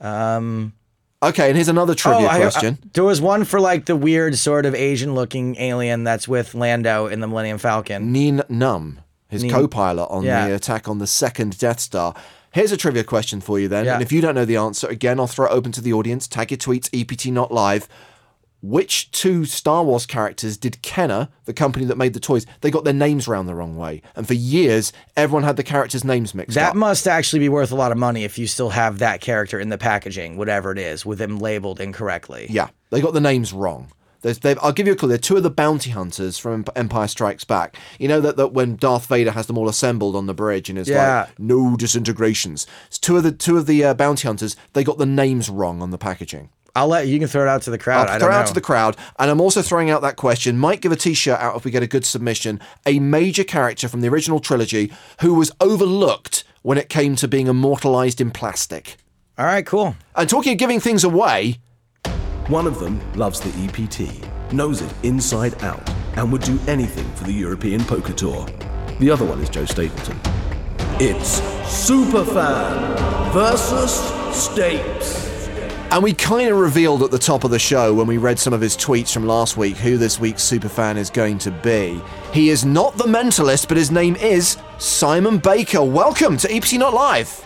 S2: Um,
S3: Okay, and here's another trivia oh,
S2: I- I-
S3: question.
S2: there was one for like the weird sort of Asian-looking alien that's with Lando in the Millennium Falcon.
S3: Nien Nunb. his co-pilot on
S2: Yeah.
S3: the attack on the second Death Star. Here's a trivia question for you then,
S2: Yeah.
S3: and if you don't know the answer, again, I'll throw it open to the audience. Tag your tweets, EPT not live. Which two Star Wars characters did Kenner, the company that made the toys, they got their names round the wrong way, and for years everyone had the characters' names mixed
S2: That
S3: up.
S2: That must actually be worth a lot of money if you still have that character in the packaging, whatever it is, with them labeled incorrectly.
S3: Yeah, they got the names wrong. They've, I'll give you a clue. They're two of the bounty hunters from Empire Strikes Back. You know that, that when Darth Vader has them all assembled on the bridge and is
S2: Yeah.
S3: like, no disintegrations. It's two of the two of the uh, bounty hunters. They got the names wrong on the packaging.
S2: I'll let you can throw it out to the crowd.
S3: I'll
S2: I
S3: throw
S2: don't
S3: it out
S2: know.
S3: to the crowd, and I'm also throwing out that question. Might give a T-shirt out if we get a good submission. A major character from the original trilogy who was overlooked when it came to being immortalized in plastic.
S2: All right, cool.
S3: And talking of giving things away,
S6: One of them loves the EPT, knows it inside out, and would do anything for the European Poker Tour. The other one is Joe Stapleton. It's Superfan versus Stapes.
S3: And we kind of revealed at the top of the show when we read some of his tweets from last week who this week's superfan is going to be. He is not the mentalist, but his name is Simon Baker. Welcome to EPT Not Live.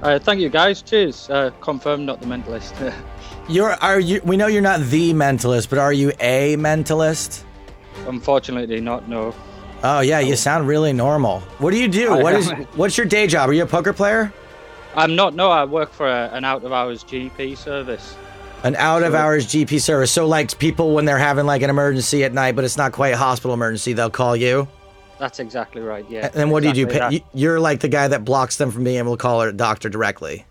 S11: Uh, thank you, guys. Cheers. Uh, confirmed, not the mentalist. *laughs*
S2: You're are you? We know you're not the mentalist, but are you a mentalist?
S11: Unfortunately, not. No.
S2: Oh yeah, you sound really normal. What do you do? What is what's your day job? Are you a poker player?
S11: I'm not. No, I work for a, an out-of-hours GP service.
S2: An out of hours GP service. So like people when they're having like an emergency at night, but it's not quite a hospital emergency, they'll call you.
S11: That's exactly right. Yeah.
S2: And then what do you do?
S11: exactly
S2: you- You're like the guy that blocks them from being able to call a doctor directly.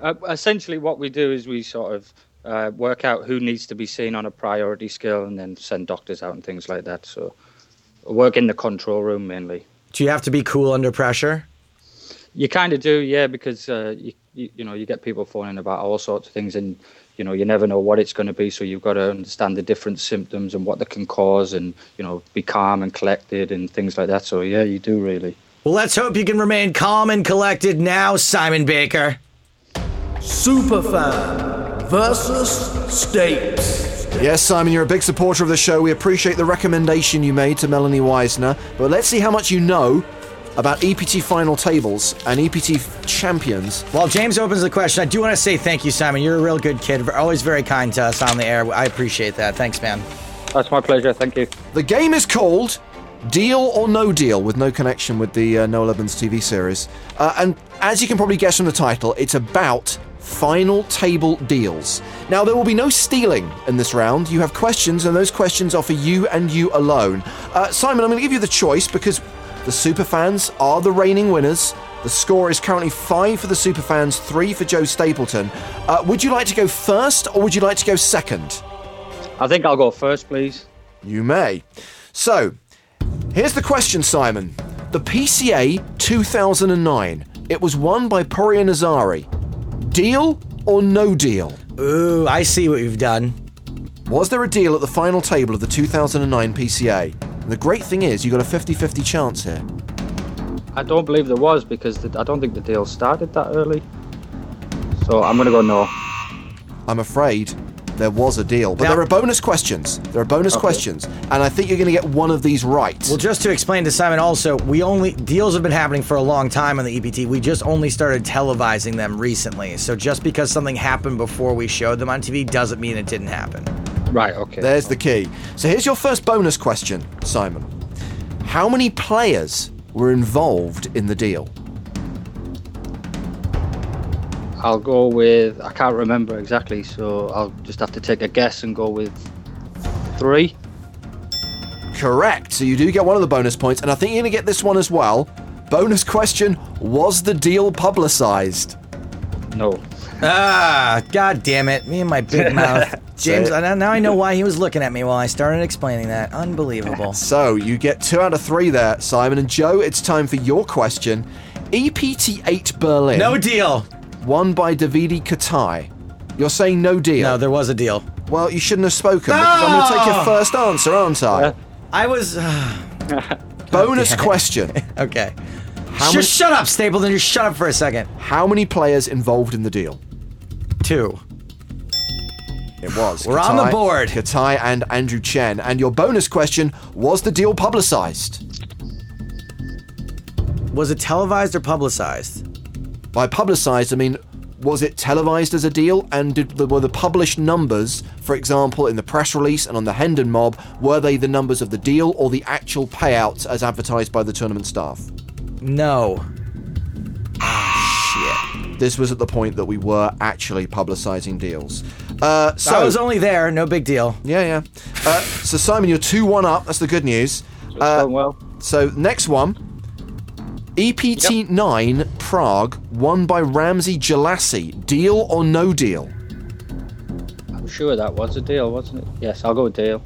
S11: Uh, essentially, what we do is we sort of uh, work out who needs to be seen on a priority scale, and then send doctors out and things like that. So, I work in the control room mainly.
S2: Do you have to be cool under pressure?
S11: You kind of do, yeah, because uh, you, you you know you get people phoning about all sorts of things, and you know you never know what it's going to be. So you've got to understand the different symptoms and what they can cause, and you know be calm and collected and things like that. So yeah, you do really.
S2: Well, let's hope you can remain calm and collected now, Simon Baker.
S6: Superfan versus Stapes.
S3: Yes, Simon, you're a big supporter of the show. We appreciate the recommendation you made to Melanie Weisner. But let's see how much you know about EPT final tables and EPT champions.
S2: While James opens the question, I do want to say thank you, Simon. You're a real good kid. Always very kind to us on the air. I appreciate that. Thanks, man.
S11: That's my pleasure. Thank you.
S3: The game is called Deal or No Deal, with no connection with the uh, Noel Edmonds TV series. Uh, and as you can probably guess from the title, it's about final table deals. Now, there will be no stealing in this round. You have questions, and those questions are for you and you alone. Uh, Simon, I'm going to give you the choice because the superfans are the reigning winners. The score is currently five for the superfans, three for Joe Stapleton. Uh, would you like to go first, or would you like to go second?
S11: I think I'll go first, please.
S3: You may. So, here's the question, Simon. The PCA 2009. It was won by Poorya Nazari. Deal or no deal?
S2: Ooh, I see what you've done.
S3: Was there a deal at the final table of the 2009 PCA? And the great thing is, you got a 50 50 chance here.
S11: I don't believe there was because the, I don't think the deal started that early. So I'm going to go no.
S3: I'm afraid there was a deal. But
S2: Now-
S3: there are bonus questions. There are bonus questions. And I think you're going to get one of these right.
S2: Well, just to explain to Simon, also, we only deals have been happening for a long time on the EPT. We just only started televising them recently. So just because something happened before we showed them on TV doesn't mean it didn't happen.
S11: Right. Okay.
S3: There's the key. So here's your first bonus question, Simon. How many players were involved in the deal?
S11: I'll go with. I can't remember exactly, so I'll just have to take a guess and go with three.
S3: Correct. So you do get one of the bonus points, and I think you're going to get this one as well. Bonus question Was the deal publicized?
S11: No.
S2: Ah, god damn it. Me and my big *laughs* mouth. James,
S3: Say it.
S2: I- now I know why he was looking at me while I started explaining that. Unbelievable. *laughs*
S3: So you get two out of three there, Simon. And Joe, it's time for your question. EPT 8 Berlin.
S2: No deal.
S3: Won by Davidi Kitai. You're saying no deal?
S2: No, there was a deal.
S3: Well, you shouldn't have spoken because I'm going to take your
S2: Oh!
S3: first answer, aren't I?
S2: Uh, I was.
S3: Uh, *laughs* Bonus
S2: damn it.
S3: question.
S2: okay.
S3: How
S2: Just
S3: many-
S2: shut up, Stapleton. Just shut up for a second.
S3: How many players involved in the deal?
S2: Two.
S3: It was.
S2: We're on the board.
S3: Kitai and Andrew Chen. And your bonus question was the deal publicized?
S2: Was it televised or publicized?
S3: By publicized, I mean, was it televised as a deal? And did were the published numbers, for example, in the press release and on the Hendon mob, were they the numbers of the deal or the actual payouts as advertised by the tournament staff?
S2: No.
S3: This was at the point that we were actually publicizing deals. Uh, so
S2: I was only there. No big deal.
S3: Yeah, yeah. Uh, so Simon, you're two one up. That's the good news. Uh,
S11: going well.
S3: So next one, EPT nine Prague, won by Ramzi Jelassi. Deal or no deal?
S11: I'm sure that was a deal, wasn't it? Yes, I'll go with deal.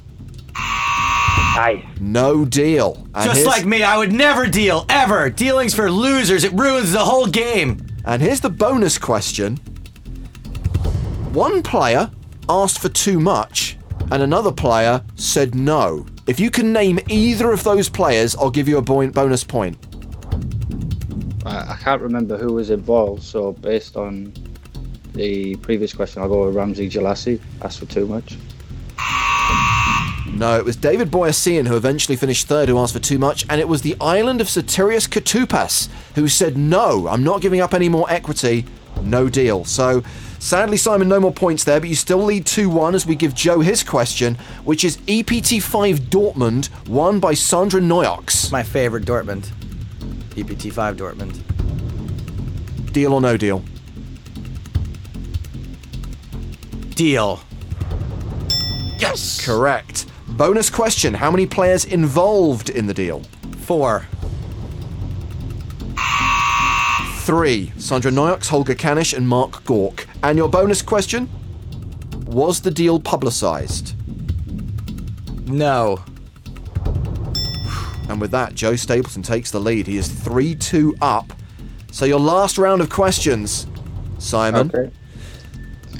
S12: Nice.
S3: No deal. And
S2: Just
S3: here's-
S2: like me, I would never deal, ever. Dealing's for losers. It ruins the whole game.
S3: And here's the bonus question. One player asked for too much, and another player said no. If you can name either of those players, I'll give you a bonus point.
S11: I, can't remember who was involved, so based on the previous question, I'll go with Ramzi Jelassi. Asked for too much.
S3: No, it was David Boyacian who eventually finished third who asked for too much, and it was the island of Sotirios Koutoupas who said, No, I'm not giving up any more equity, no deal. So, sadly, Simon, no more points there, but you still lead 2 1 as we give Joe his question, which is EPT 5 Dortmund, won by Sandra Naujoks.
S2: My favorite Dortmund. EPT five Dortmund.
S3: Deal or no deal?
S2: Deal.
S3: Yes! Correct. Bonus question How many players involved in the deal?
S2: Four.
S3: Three. Sandra Naujoks, Holger Kanish, and Mark Gork. And your bonus question? Was the deal publicised?
S2: No.
S3: And with that, Joe Stapleton takes the lead. He is 3 2 up. So, your last round of questions, Simon.
S11: Okay.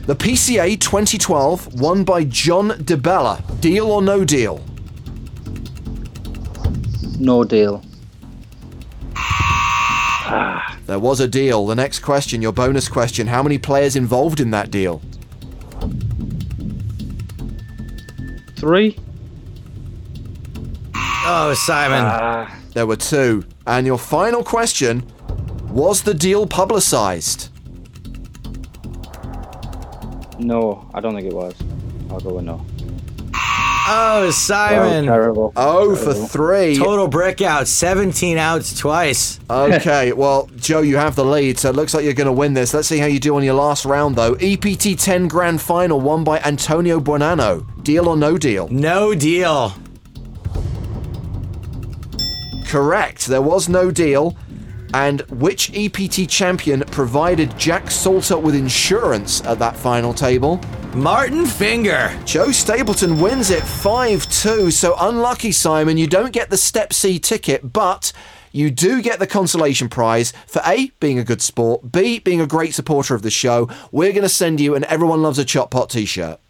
S3: The PCA 2012, won by John Dibella. Deal or no deal?
S11: No deal.
S3: There was a deal. The next question, your bonus question how many players involved in that deal?
S11: Three.
S2: Oh, Simon.
S11: Ah,
S3: There were two. And your final question was the deal publicised?
S11: No, I don't think it was. I'll go with no.
S2: Oh, Simon.
S11: terrible.
S3: Oh, for
S11: Terrible.
S3: three.
S2: Total breakout, 17 outs twice.
S3: Okay, well, Joe, you have the lead, so it looks like you're going to win this. Let's see how you do on your last round, though. EPT 10 Grand Final won by Antonio Buonanno. Deal or no deal?
S2: No deal.
S3: Correct, there was no deal. And which EPT champion provided Jack Salter with insurance at that final table?
S2: Martin Finger.
S3: Joe Stapleton wins it 5 2. So unlucky, Simon. You don't get the Step C ticket, but you do get the consolation prize for A, being a good sport, B, being a great supporter of the show. We're going to send you an Everyone Loves a Chop Pot t shirt.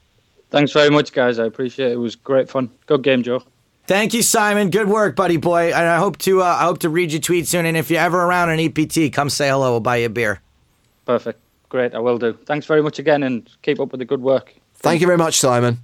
S11: Thanks very much, guys. I appreciate it. It was great fun. Good game, Joe.
S2: Thank you, Simon. Good work, buddy boy. And I hope to uh, I hope to read your tweet soon. And if you're ever around an EPT, come say hello. We'll buy you a beer.
S11: Perfect. Great. I will do. Thanks very much again, and keep up with the good work.
S3: Thank you very much, Simon.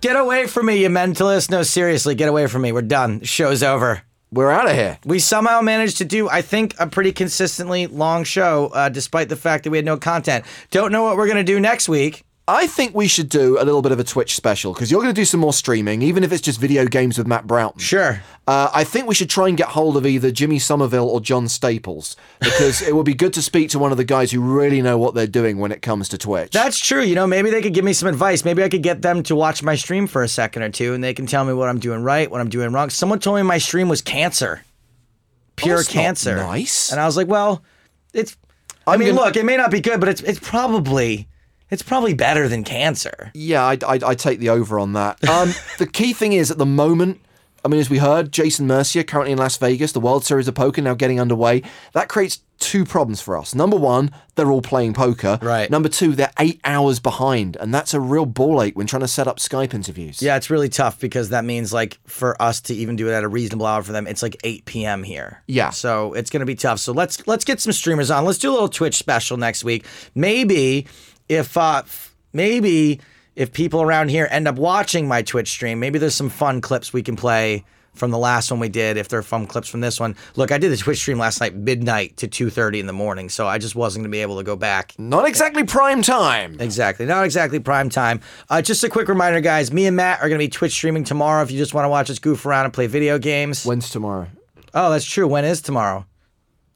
S2: Get away from me, you mentalist. No, seriously, get away from me. We're done. Show's over.
S3: We're out of here.
S2: We somehow managed to do, I think, a pretty consistently long show, uh, despite the fact that we had no content. Don't know what we're going to do next week.
S3: I think we should do a little bit of a Twitch special because you're going to do some more streaming, even if it's just video games with Matt Broughton.
S2: Sure.
S3: Uh, I think we should try and get hold of either Jimmy Somerville or John Staples because it would be good to speak to one of the guys who really know what they're doing when it comes to Twitch.
S2: That's true. You know, maybe they could give me some advice. Maybe I could get them to watch my stream for a second or two and they can tell me what I'm doing right, what I'm doing wrong. Someone told me my stream was cancer. Pure
S3: that's not
S2: cancer.
S3: nice.
S2: And I was like, well, it's I
S3: I'm
S2: mean,
S3: gonna-
S2: look, it may not be good, but it's it's probably it's probably better than cancer.
S3: Yeah, I, I, I take the over on that. Um, *laughs* the key thing is at the moment, I mean, as we heard, Jason Mercier currently in Las Vegas, the World Series of Poker now getting underway. That creates two problems for us. Number one, they're all playing poker.
S2: Right.
S3: Number two, they're eight hours behind, and that's a real ball ache when trying to set up Skype interviews.
S2: Yeah, it's really tough because that means like for us to even do it at a reasonable hour for them, it's like 8 p.m. here.
S3: Yeah.
S2: So it's gonna be tough. So let's let's get some streamers on. Let's do a little Twitch special next week. Maybe if uh maybe if people around here end up watching my Twitch stream, maybe there's some fun clips we can play from the last one we did. If there are fun clips from this one, look, I did the Twitch stream last night, midnight to two thirty in the morning, so I just wasn't going to be able to go back.
S3: Not exactly prime time.
S2: Exactly, not exactly prime time. Uh, just a quick reminder, guys. Me and Matt are going to be Twitch streaming tomorrow. If you just want to watch us goof around and play video games.
S3: When's tomorrow?
S2: Oh, that's true. When is tomorrow?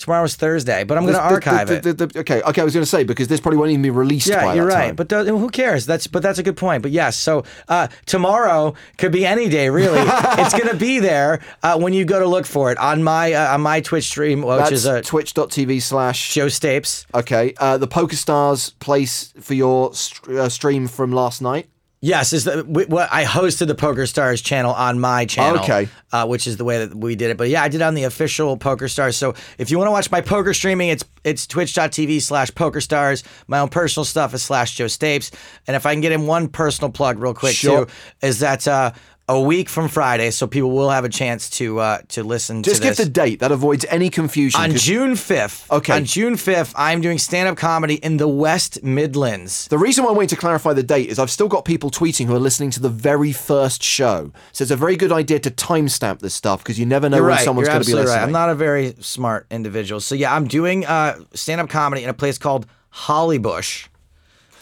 S2: Tomorrow's Thursday, but I'm going to
S3: the-
S2: archive
S3: the-
S2: it.
S3: the- the- okay, okay. I was going to say because this probably won't even be released.
S2: Yeah,
S3: by
S2: you're
S3: that
S2: right.
S3: time.
S2: But who cares? That's but that's a good point. But yes, so uh, tomorrow could be any day. Really, *laughs* it's going to be there uh, when you go to look for it on my uh, on my Twitch stream, which
S3: That's
S2: is a
S3: twitch.tv slash
S2: Joe Stapes.
S3: Okay, uh, the Poker Stars place for your st- uh, stream from last night.
S2: Yes, is the w- what I hosted the Poker Stars channel on my channel.
S3: Okay.
S2: uh, which is the way that we did it. But yeah, I did it on the official Poker Stars. So if you want to watch my poker streaming, it's it's twitch.tv slash poker stars. My own personal stuff is slash Joe Stapes. And if I can get in one personal plug real quick
S3: Sure.
S2: too, is that uh, a week from Friday, so people will have a chance to uh, to listen
S3: Just
S2: to this.
S3: the date. That avoids any confusion.
S2: On June 5th.
S3: Okay.
S2: On June 5th, I'm doing stand up comedy in the West Midlands.
S3: The reason why I wanted to clarify the date is I've still got people tweeting who are listening to the very first show. So it's a very good idea to timestamp this stuff because you never know
S2: You're
S3: when
S2: right.
S3: someone's going to be listening.
S2: right. I'm not a very smart individual. So yeah, I'm doing uh, stand-up comedy in a place called Hollybush.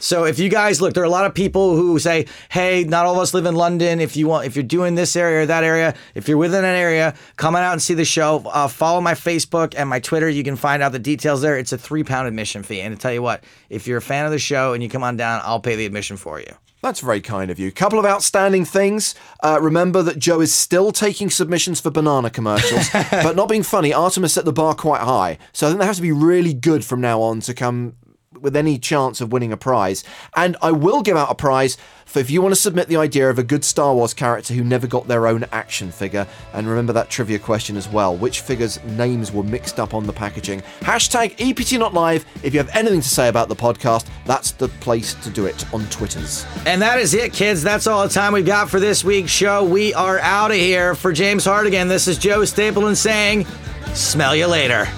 S2: So if you guys look, there are a lot of people who say, "Hey, not all of us live in London. If you want, if you're doing this area or that area, if you're within an area, come on out and see the show. Uh, follow my Facebook and my Twitter. You can find out the details there. It's a three pound admission fee. And to tell you what, if you're a fan of the show and you come on down, I'll pay the admission for you.
S3: That's very kind of you. Couple of outstanding things. Uh, remember that Joe is still taking submissions for banana commercials, *laughs* but not being funny. Artemis set the bar quite high, so I think they have to be really good from now on to come with any chance of winning a prize. And I will give out a prize for if you want to submit the idea of a good Star Wars character who never got their own action figure. And remember that trivia question as well: which figures' names were mixed up on the packaging? Hashtag EPT Not Live. If you have anything to say about the podcast, that's the place to do it on Twitters.
S2: And that is it, kids. That's all the time we've got for this week's show. We are out of here. For James Hartigan, this is Joe Stapleton saying, smell you later.